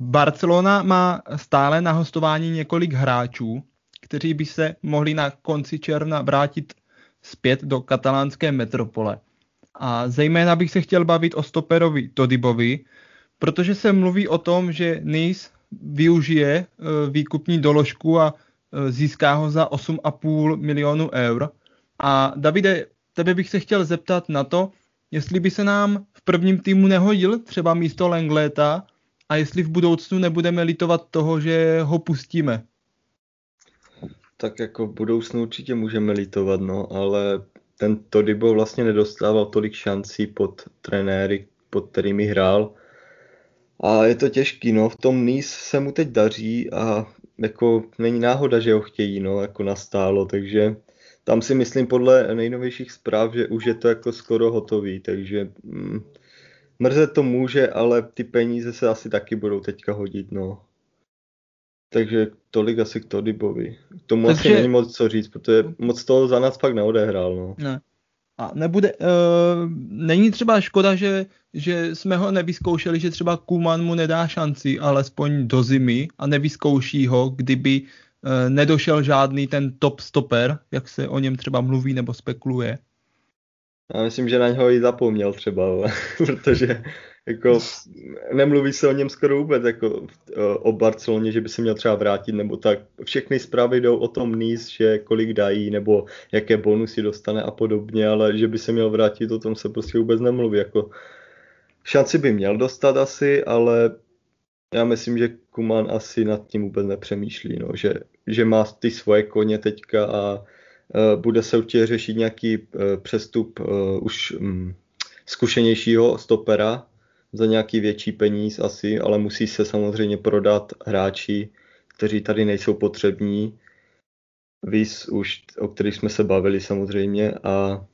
Barcelona má stále na hostování několik hráčů, kteří by se mohli na konci června vrátit zpět do katalánské metropole. A zejména bych se chtěl bavit o stoperovi Todibovi, protože se mluví o tom, že Nice využije e, výkupní doložku a e, získá ho za 8,5 milionů eur. A Davide, tebe bych se chtěl zeptat na to, jestli by se nám v prvním týmu nehodil třeba místo Lengleta a jestli v budoucnu nebudeme litovat toho, že ho pustíme. Tak jako v budoucnu určitě můžeme litovat, no, ale ten Todibo vlastně nedostával tolik šancí pod trenéry, pod kterými hrál. A je to těžký, no, v tom Nice se mu teď daří a jako není náhoda, že ho chtějí, no, jako nastálo, takže tam si myslím podle nejnovějších zpráv, že už je to jako skoro hotový, takže mm, mrzet to může, ale ty peníze se asi taky budou teďka hodit, no. Takže tolik asi k Todibovi. K tomu Takže... asi není moc co říct, protože moc toho za nás fakt neodehrál, no. Ne. A nebude, uh, není třeba škoda, že, že jsme ho nevyzkoušeli, že třeba Kuman mu nedá šanci, alespoň do zimy a nevyzkouší ho, kdyby uh, nedošel žádný ten top stopper, jak se o něm třeba mluví nebo spekuluje. Já myslím, že na něho i zapomněl třeba, protože jako nemluví se o něm skoro vůbec, jako o Barceloně, že by se měl třeba vrátit, nebo tak. Všechny zprávy jdou o tom níz, že kolik dají, nebo jaké bonusy dostane a podobně, ale že by se měl vrátit, o tom se prostě vůbec nemluví. Jako šanci by měl dostat asi, ale já myslím, že Kuman asi nad tím vůbec nepřemýšlí, no, že, že má ty svoje koně teďka a bude se určitě řešit nějaký uh, přestup uh, už um, zkušenějšího stopera, za nějaký větší peníz asi, ale musí se samozřejmě prodat hráči, kteří tady nejsou potřební. Víc už, o kterých jsme se bavili samozřejmě. A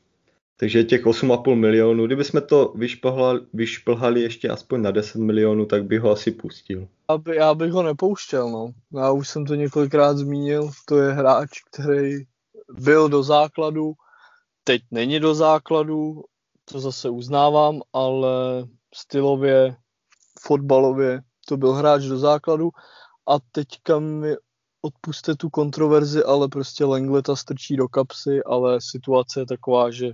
takže těch 8,5 milionů, kdyby jsme to vyšplhali, vyšplhali ještě aspoň na 10 milionů, tak bych ho asi pustil. Já, by, já bych ho nepouštěl, no. Já už jsem to několikrát zmínil, to je hráč, který byl do základu, teď není do základu, to zase uznávám, ale stylově, fotbalově, to byl hráč do základu. A teďka mi odpuste tu kontroverzi, ale prostě Lengleta strčí do kapsy, ale situace je taková, že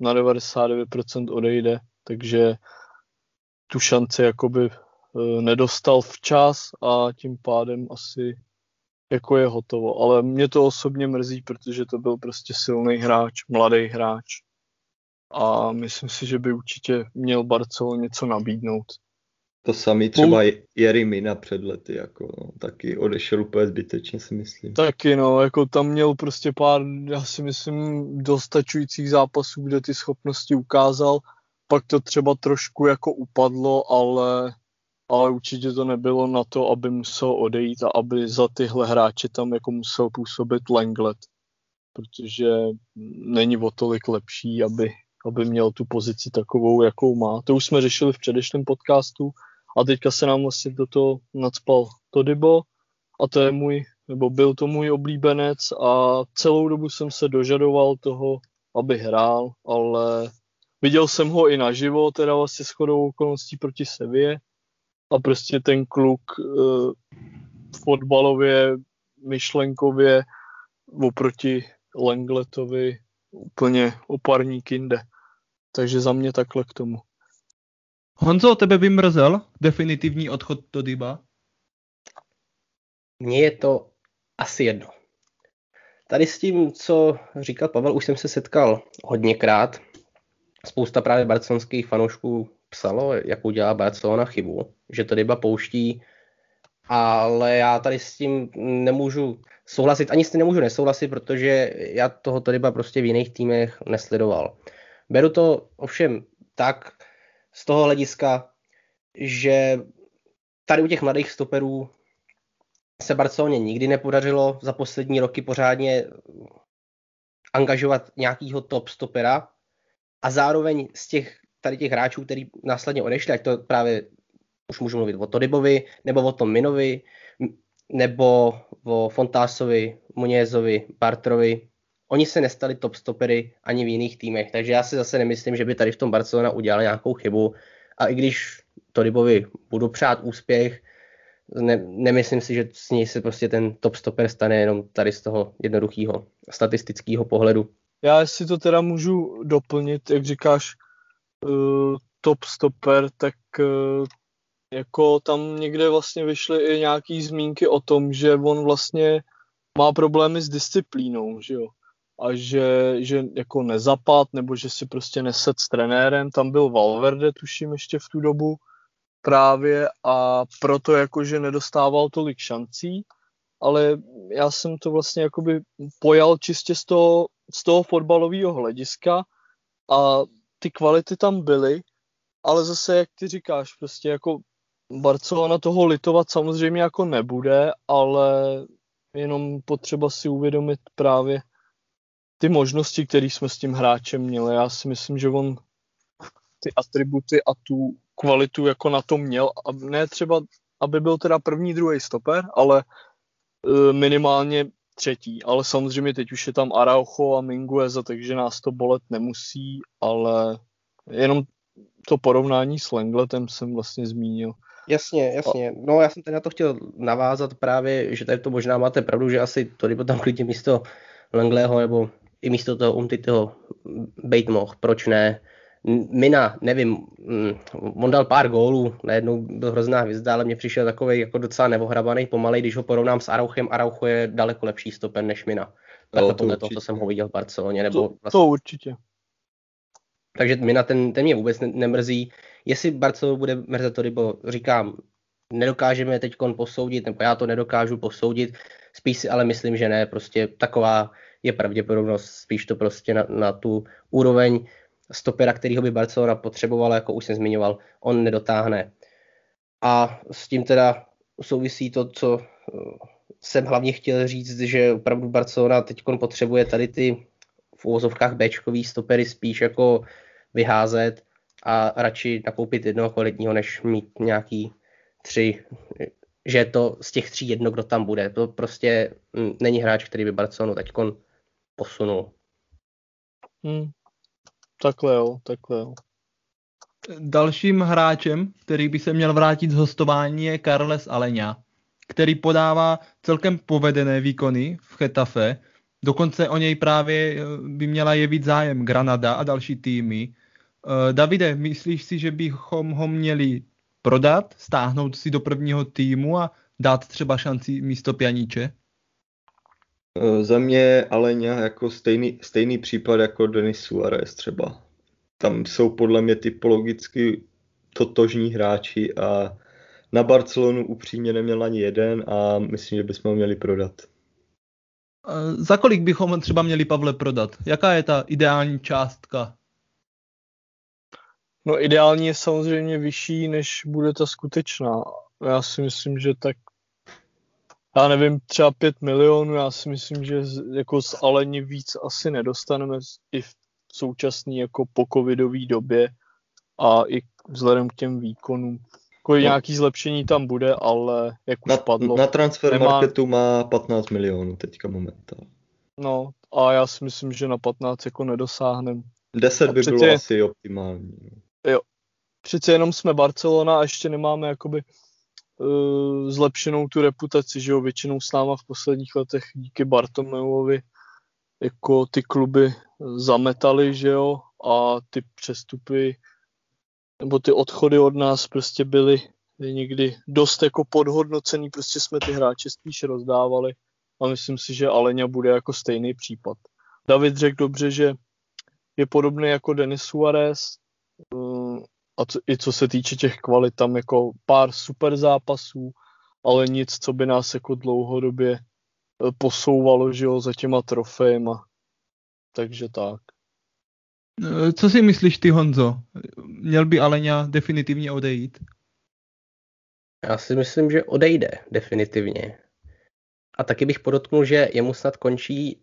na 99% odejde, takže tu šanci jakoby e, nedostal včas a tím pádem asi jako je hotovo. Ale mě to osobně mrzí, protože to byl prostě silný hráč, mladý hráč a myslím si, že by určitě měl Barcelona něco nabídnout. To samý třeba je Jerimina před lety, jako no, taky odešel úplně zbytečně si myslím. Taky no, jako tam měl prostě pár, já si myslím, dostačujících zápasů, kde ty schopnosti ukázal, pak to třeba trošku jako upadlo, ale, ale určitě to nebylo na to, aby musel odejít a aby za tyhle hráče tam jako musel působit Lenglet, protože není o tolik lepší, aby aby měl tu pozici takovou, jakou má. To už jsme řešili v předešlém podcastu a teďka se nám vlastně do toho nadspal Todibo a to je můj, nebo byl to můj oblíbenec a celou dobu jsem se dožadoval toho, aby hrál, ale viděl jsem ho i naživo, teda vlastně shodou okolností proti Sevě a prostě ten kluk uh, fotbalově, myšlenkově oproti Lengletovi úplně oparník jinde. Takže za mě takhle k tomu. Honzo, tebe by mrzel definitivní odchod do Dyba? Mně je to asi jedno. Tady s tím, co říkal Pavel, už jsem se setkal hodněkrát. Spousta právě barcelonských fanoušků psalo, jak udělá Barcelona chybu, že to Dyba pouští, ale já tady s tím nemůžu souhlasit, ani s tím nemůžu nesouhlasit, protože já toho Dyba prostě v jiných týmech nesledoval. Beru to ovšem tak z toho hlediska, že tady u těch mladých stoperů se Barceloně nikdy nepodařilo za poslední roky pořádně angažovat nějakýho top stopera a zároveň z těch tady těch hráčů, který následně odešli, ať to právě už můžu mluvit o Todybovi, nebo o Tom Minovi, nebo o Fontásovi, Munězovi, Bartrovi. Oni se nestali top stopery ani v jiných týmech, takže já si zase nemyslím, že by tady v tom Barcelona udělala nějakou chybu. A i když Todybovi budu přát úspěch, ne, nemyslím si, že s něj se prostě ten top stopper stane jenom tady z toho jednoduchého statistického pohledu. Já si to teda můžu doplnit, jak říkáš, top stopper, tak uh, jako tam někde vlastně vyšly i nějaký zmínky o tom, že on vlastně má problémy s disciplínou, že jo. A že, že jako nezapad, nebo že si prostě neset s trenérem. Tam byl Valverde, tuším, ještě v tu dobu právě a proto jakože nedostával tolik šancí, ale já jsem to vlastně jakoby pojal čistě z toho, z toho fotbalového hlediska a ty kvality tam byly, ale zase, jak ty říkáš, prostě jako Barcelona toho litovat samozřejmě jako nebude, ale jenom potřeba si uvědomit právě ty možnosti, které jsme s tím hráčem měli. Já si myslím, že on ty atributy a tu kvalitu jako na to měl. A ne třeba, aby byl teda první, druhý stoper, ale e, minimálně třetí. Ale samozřejmě teď už je tam Araujo a Mingueza, takže nás to bolet nemusí, ale jenom to porovnání s Lengletem jsem vlastně zmínil. Jasně, jasně. No já jsem tady na to chtěl navázat právě, že tady to možná máte pravdu, že asi to by tam klidně místo Lengleho nebo i místo toho Umtiteho bejt mohl. Proč ne? Mina, nevím, mm, on dal pár gólů, najednou byl hrozná hvězda, ale mně přišel takový jako docela nevohrabaný, pomalej, když ho porovnám s Arauchem, Araucho je daleko lepší stopen než Mina. Takhle podle toho, co jsem ho viděl v Barceloně. Nebo to, vlastně... to určitě. Takže Mina ten, ten mě vůbec nemrzí. Jestli Barcelona bude mrzet to, nebo říkám, nedokážeme teď posoudit, nebo já to nedokážu posoudit, spíš si ale myslím, že ne, prostě taková je pravděpodobnost, spíš to prostě na, na tu úroveň stopera, kterýho by Barcelona potřebovala, jako už jsem zmiňoval, on nedotáhne. A s tím teda souvisí to, co eh, jsem hlavně chtěl říct, že opravdu Barcelona teď potřebuje tady ty v úvozovkách Bčkový stopery spíš jako vyházet a radši nakoupit jednoho kvalitního, než mít nějaký tři, že to z těch tří jedno, kdo tam bude. To prostě není hráč, který by Barcelonu teď posunul. Hmm. Takhle jo, takhle jo. Dalším hráčem, který by se měl vrátit z hostování, je Carles Alenia, který podává celkem povedené výkony v Chetafe. Dokonce o něj právě eh, by měla jevit zájem Granada a další týmy. Eh, Davide, myslíš si, že bychom ho měli prodat, stáhnout si do prvního týmu a dát třeba šanci místo Pjaníče? Eh, za mě ale nějak jako stejný, stejný případ jako Denis Suarez třeba. Tam jsou podle mě typologicky totožní hráči a na Barcelonu upřímně neměl ani jeden a myslím, že bychom ho měli prodat. Eh, za kolik bychom třeba měli Pavle prodat? Jaká je ta ideální částka? No ideální je samozřejmě vyšší, než bude ta skutečná. Já si myslím, že tak já nevím, třeba 5 milionů, já si myslím, že jako z Aleni víc asi nedostaneme i v současné jako po covidové době a i vzhledem k těm výkonům. Jako no. nějaký zlepšení tam bude, ale jak už na, padlo. Na transfer nemá... marketu má 15 milionů teďka momentálně. No a já si myslím, že na 15 jako nedosáhneme. 10 by přece, bylo asi optimální. Jo. Přece jenom jsme Barcelona a ještě nemáme jakoby uh, zlepšenou tu reputaci, že jo, většinou s náma v posledních letech díky Bartomeuovi jako ty kluby zametali, že jo, a ty přestupy nebo ty odchody od nás prostě byly někdy dost jako podhodnocený, prostě jsme ty hráče spíš rozdávali a myslím si, že Aleňa bude jako stejný případ. David řekl dobře, že je podobný jako Denis Suarez eh, a co, i co se týče těch kvalit, tam jako pár super zápasů, ale nic, co by nás jako dlouhodobě eh, posouvalo, že jo, za těma trofejma. Takže tak. Eh, co si myslíš ty, Honzo? Měl by Aleňa definitivně odejít? Já si myslím, že odejde definitivně. A taky bych podotknul, že jemu snad končí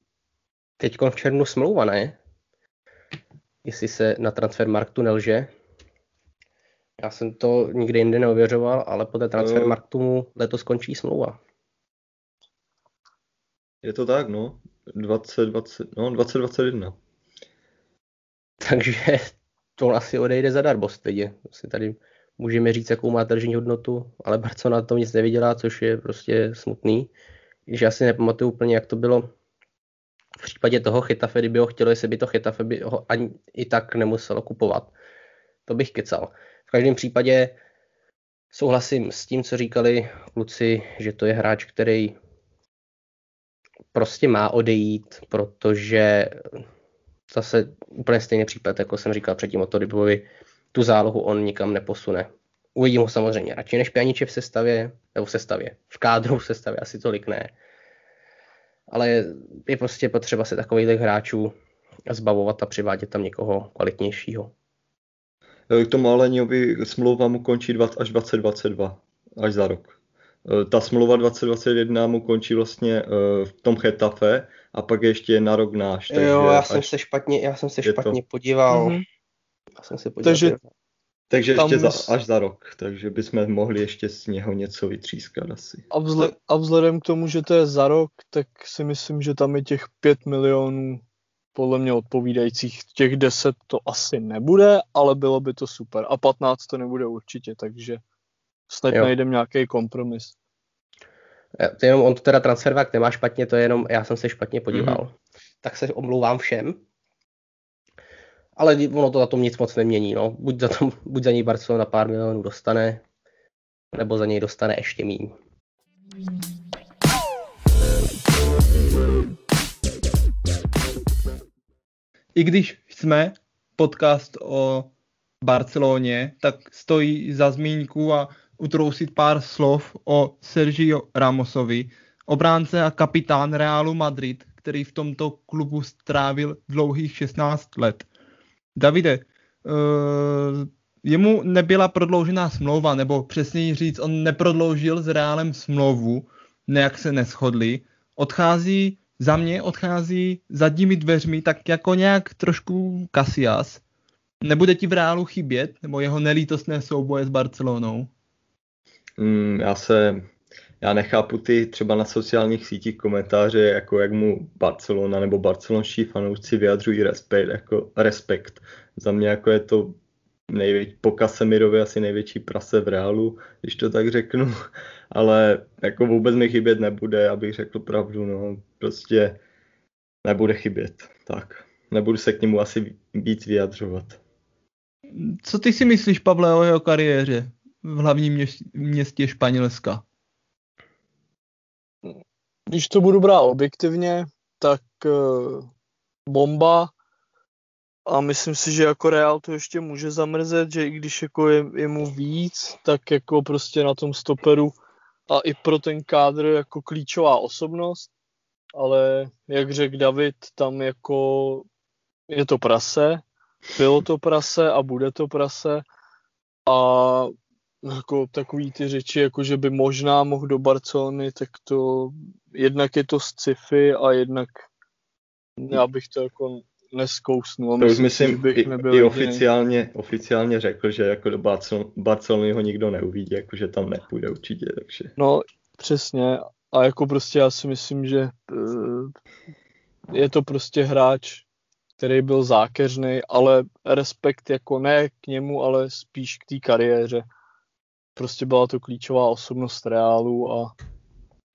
teď v červnu smlouva, ne? Jestli se na transfermarktu nelže. Já jsem to nikdy jinde neověřoval, ale po té transfermarktu mu letos končí smlouva. Je to tak, no. 2020, no, 2021. Takže to asi odejde zadarmo stejně. Si tady můžeme říct, jakou má tržní hodnotu, ale Barcelona to nic nevydělá, což je prostě smutný. Když já si nepamatuju úplně, jak to bylo v případě toho Chytafe, kdyby ho chtělo, jestli by to Chytafe by ho ani i tak nemuselo kupovat. To bych kecal. V každém případě souhlasím s tím, co říkali kluci, že to je hráč, který prostě má odejít, protože zase úplně stejný případ, jako jsem říkal předtím o Todybovi, tu zálohu on nikam neposune. Uvidím ho samozřejmě radši než Pjaniče v sestavě, nebo v sestavě, v kádru v sestavě asi tolik ne. Ale je prostě potřeba se takových hráčů zbavovat a přivádět tam někoho kvalitnějšího. K tomu Aleňovi smlouva mu končí až 2022, až za rok. E, ta smlouva 2021 mu končí vlastně e, v tom Chetafe a pak ještě na rok náš. Takže jo, já jsem se špatně, já jsem se špatně to... podíval. Mm-hmm. Já jsem se podíval. Takže, takže ještě za, až za rok, takže bychom mohli ještě z něho něco vytřískat asi. A, vzhled, a vzhledem k tomu, že to je za rok, tak si myslím, že tam je těch 5 milionů podle mě odpovídajících. Těch 10 to asi nebude, ale bylo by to super. A 15 to nebude určitě, takže snad jo. najdeme nějaký kompromis. To jenom on to teda transfervák nemá špatně, to je jenom, já jsem se špatně podíval. Mm-hmm. Tak se omlouvám všem. Ale ono to na tom nic moc nemění. No. Buď, za to, buď za něj Barcelona pár milionů dostane, nebo za něj dostane ještě míň. I když jsme podcast o Barceloně, tak stojí za zmínku a utrousit pár slov o Sergio Ramosovi, obránce a kapitán Realu Madrid, který v tomto klubu strávil dlouhých 16 let. Davide, uh, jemu nebyla prodloužená smlouva, nebo přesněji říct, on neprodloužil s Realem smlouvu, nejak se neschodli. Odchází, za mě odchází zadními dveřmi, tak jako nějak trošku Casillas. Nebude ti v Reálu chybět, nebo jeho nelítostné souboje s Barcelonou? Mm, já se, já nechápu ty třeba na sociálních sítích komentáře, jako jak mu Barcelona nebo barcelonští fanoušci vyjadřují respekt, jako respekt. Za mě jako je to největší, po Casemirovi asi největší prase v reálu, když to tak řeknu, ale jako vůbec mi chybět nebude, abych řekl pravdu, no, prostě nebude chybět, tak. Nebudu se k němu asi víc vyjadřovat. Co ty si myslíš, Pavle, o jeho kariéře? v hlavním městě Španělska? Když to budu brát objektivně, tak uh, bomba a myslím si, že jako Real to ještě může zamrzet, že i když jako je, je mu víc, tak jako prostě na tom stoperu a i pro ten kádr jako klíčová osobnost, ale jak řekl David, tam jako je to prase, bylo to prase a bude to prase. A jako takový ty řeči, jako že by možná mohl do Barcelony, tak to jednak je to sci-fi a jednak já bych to jako neskousnul. To už myslím, bych i, i oficiálně, oficiálně řekl, že jako do Barcelony, ho nikdo neuvidí, jako že tam nepůjde určitě, takže. No, přesně. A jako prostě já si myslím, že uh, je to prostě hráč, který byl zákeřný, ale respekt jako ne k němu, ale spíš k té kariéře prostě byla to klíčová osobnost Reálu a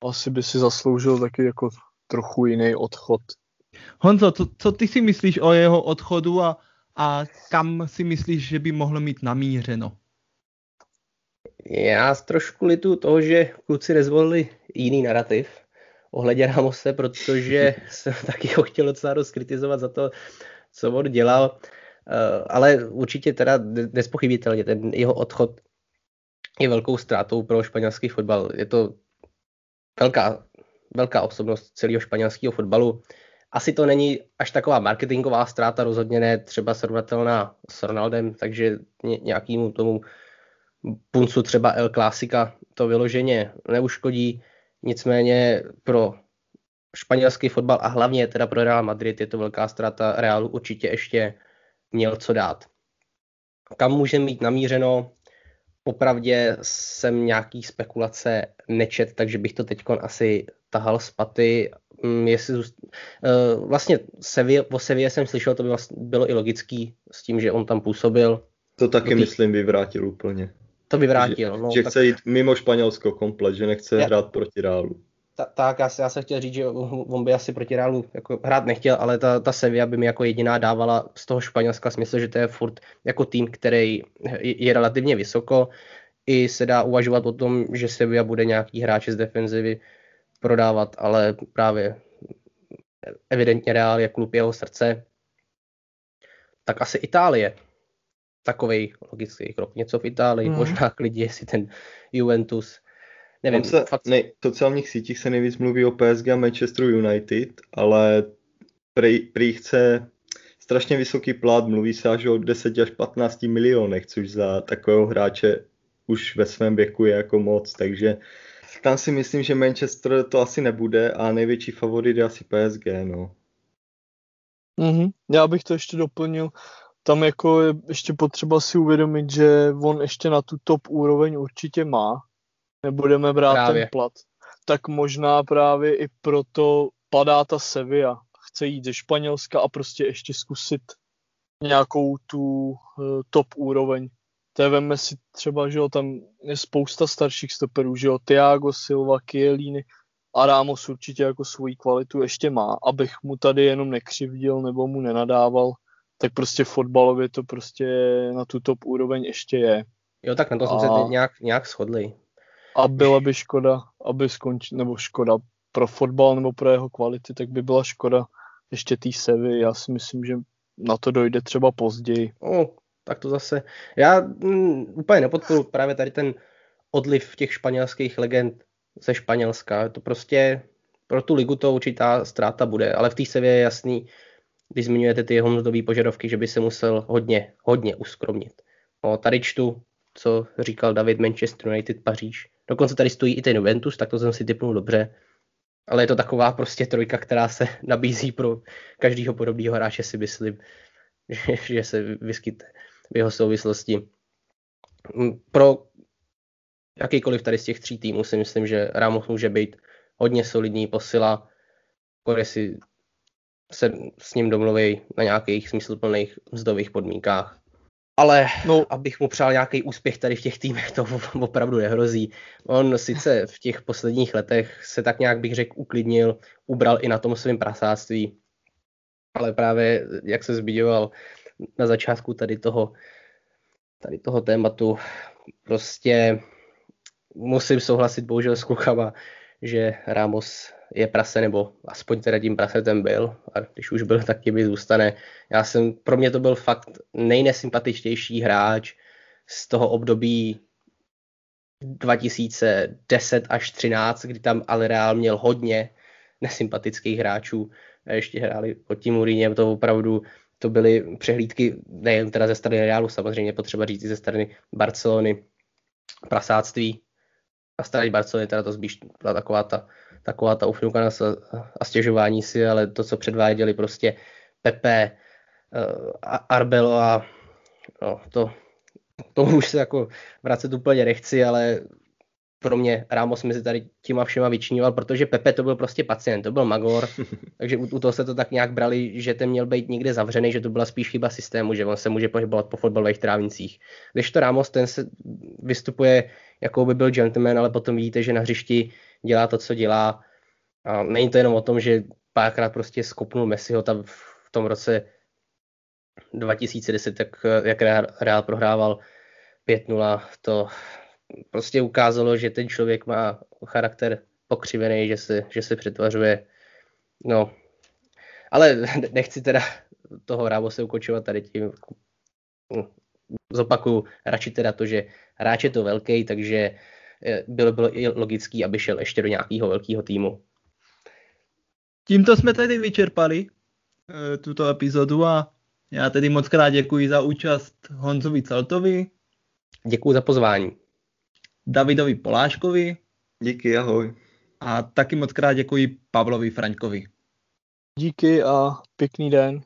asi by si zasloužil taky jako trochu jiný odchod. Honzo, co, co ty si myslíš o jeho odchodu a, a kam si myslíš, že by mohl mít namířeno? Já trošku litu toho, že kluci nezvolili jiný narrativ. ohledně Ramose, protože jsem taky ho chtěl docela dost kritizovat za to, co on dělal, uh, ale určitě teda nespochybitelně ten jeho odchod je velkou ztrátou pro španělský fotbal. Je to velká, velká osobnost celého španělského fotbalu. Asi to není až taková marketingová ztráta, rozhodně ne třeba srovnatelná s Ronaldem, takže nějakému tomu puncu třeba El Clásica to vyloženě neuškodí. Nicméně pro španělský fotbal a hlavně teda pro Real Madrid je to velká ztráta. Realu určitě ještě měl co dát. Kam může mít namířeno? Popravdě jsem nějaký spekulace nečet, takže bych to teď asi tahal z paty. Mm, jestli zůst... uh, vlastně o Sevilla jsem slyšel, to by vlastně bylo i logický s tím, že on tam působil. To taky tý... myslím vyvrátil úplně. To vyvrátil. Že, no, že tak... chce jít mimo Španělsko komplet, že nechce já... hrát proti Reálu. Ta, tak, já, já jsem chtěl říct, že on by asi proti Realu jako hrát nechtěl, ale ta, ta Sevilla by mi jako jediná dávala z toho Španělska smysl, že to je furt jako tým, který je, je relativně vysoko. I se dá uvažovat o tom, že Sevilla bude nějaký hráč z defenzivy prodávat, ale právě evidentně Real je klub jeho srdce. Tak asi Itálie. Takový logický krok. Něco v Itálii, mm. možná klidně si ten Juventus Nevím, se, fakt... ne, v sociálních sítích se nejvíc mluví o PSG a Manchester United, ale prý, prý chce strašně vysoký plat, mluví se až o 10 až 15 milionech, což za takového hráče už ve svém věku je jako moc, takže tam si myslím, že Manchester to asi nebude a největší favorit je asi PSG, no. Mm-hmm. Já bych to ještě doplnil. Tam jako je ještě potřeba si uvědomit, že on ještě na tu top úroveň určitě má, nebudeme brát právě. ten plat, tak možná právě i proto padá ta Sevilla. Chce jít ze Španělska a prostě ještě zkusit nějakou tu uh, top úroveň. To veme si třeba, že jo, tam je spousta starších stoperů, že jo, Thiago Silva, Chiellini a Ramos určitě jako svoji kvalitu ještě má, abych mu tady jenom nekřivdil nebo mu nenadával, tak prostě fotbalově to prostě na tu top úroveň ještě je. Jo, tak na to a... jsme se nějak, nějak shodli. A byla by škoda, aby skončil, nebo škoda pro fotbal nebo pro jeho kvality, tak by byla škoda ještě té Sevy. Já si myslím, že na to dojde třeba později. Oh, tak to zase. Já mm, úplně nepodporu právě tady ten odliv těch španělských legend ze Španělska. To prostě pro tu ligu to určitá ztráta bude, ale v té Sevě je jasný, když zmiňujete ty jeho mzdové požadavky, že by se musel hodně, hodně uskromnit. No, tady čtu, co říkal David Manchester United Paříž. Dokonce tady stojí i ten Juventus, tak to jsem si typnul dobře. Ale je to taková prostě trojka, která se nabízí pro každého podobného hráče, si myslím, že, že se vyskytne v jeho souvislosti. Pro jakýkoliv tady z těch tří týmů si myslím, že Ramos může být hodně solidní posila, když si se s ním domluví na nějakých smysluplných mzdových podmínkách ale no. abych mu přál nějaký úspěch tady v těch týmech, to opravdu nehrozí. On sice v těch posledních letech se tak nějak bych řekl uklidnil, ubral i na tom svém prasáctví, ale právě, jak se zmiňoval na začátku tady toho, tady toho tématu, prostě musím souhlasit bohužel s klukama, že Ramos je prase, nebo aspoň teda tím prasetem byl, a když už byl, tak tím zůstane. Já jsem, pro mě to byl fakt nejnesympatičtější hráč z toho období 2010 až 13, kdy tam ale Real měl hodně nesympatických hráčů a ještě hráli pod tím Mourinhem, to opravdu to byly přehlídky nejen teda ze strany Realu, samozřejmě potřeba říct i ze strany Barcelony, prasáctví. A strany Barcelony teda to spíš byla taková ta taková ta ufňukanost a stěžování si, ale to, co předváděli prostě Pepe, uh, Arbelo a no, to, to už se jako vracet úplně nechci, ale pro mě Ramos mezi tady těma všema vyčníval, protože Pepe to byl prostě pacient, to byl Magor, takže u, u toho se to tak nějak brali, že ten měl být někde zavřený, že to byla spíš chyba systému, že on se může pohybovat po fotbalových trávnicích. Když to Ramos, ten se vystupuje, jako by byl gentleman, ale potom vidíte, že na hřišti dělá to, co dělá. A není to jenom o tom, že párkrát prostě skopnul Messiho tam v tom roce 2010, jak, jak Real prohrával 5-0, to prostě ukázalo, že ten člověk má charakter pokřivený, že se, že se přetvařuje. No, ale nechci teda toho Rávose ukočovat tady tím. Zopakuju radši teda to, že hráč je to velký, takže eh, bylo, bylo i logický, aby šel ještě do nějakého velkého týmu. Tímto jsme tedy vyčerpali e, tuto epizodu a já tedy moc krát děkuji za účast Honzovi Celtovi. Děkuji za pozvání. Davidovi Poláškovi. Díky, ahoj. A taky moc krát děkuji Pavlovi Fraňkovi. Díky a pěkný den.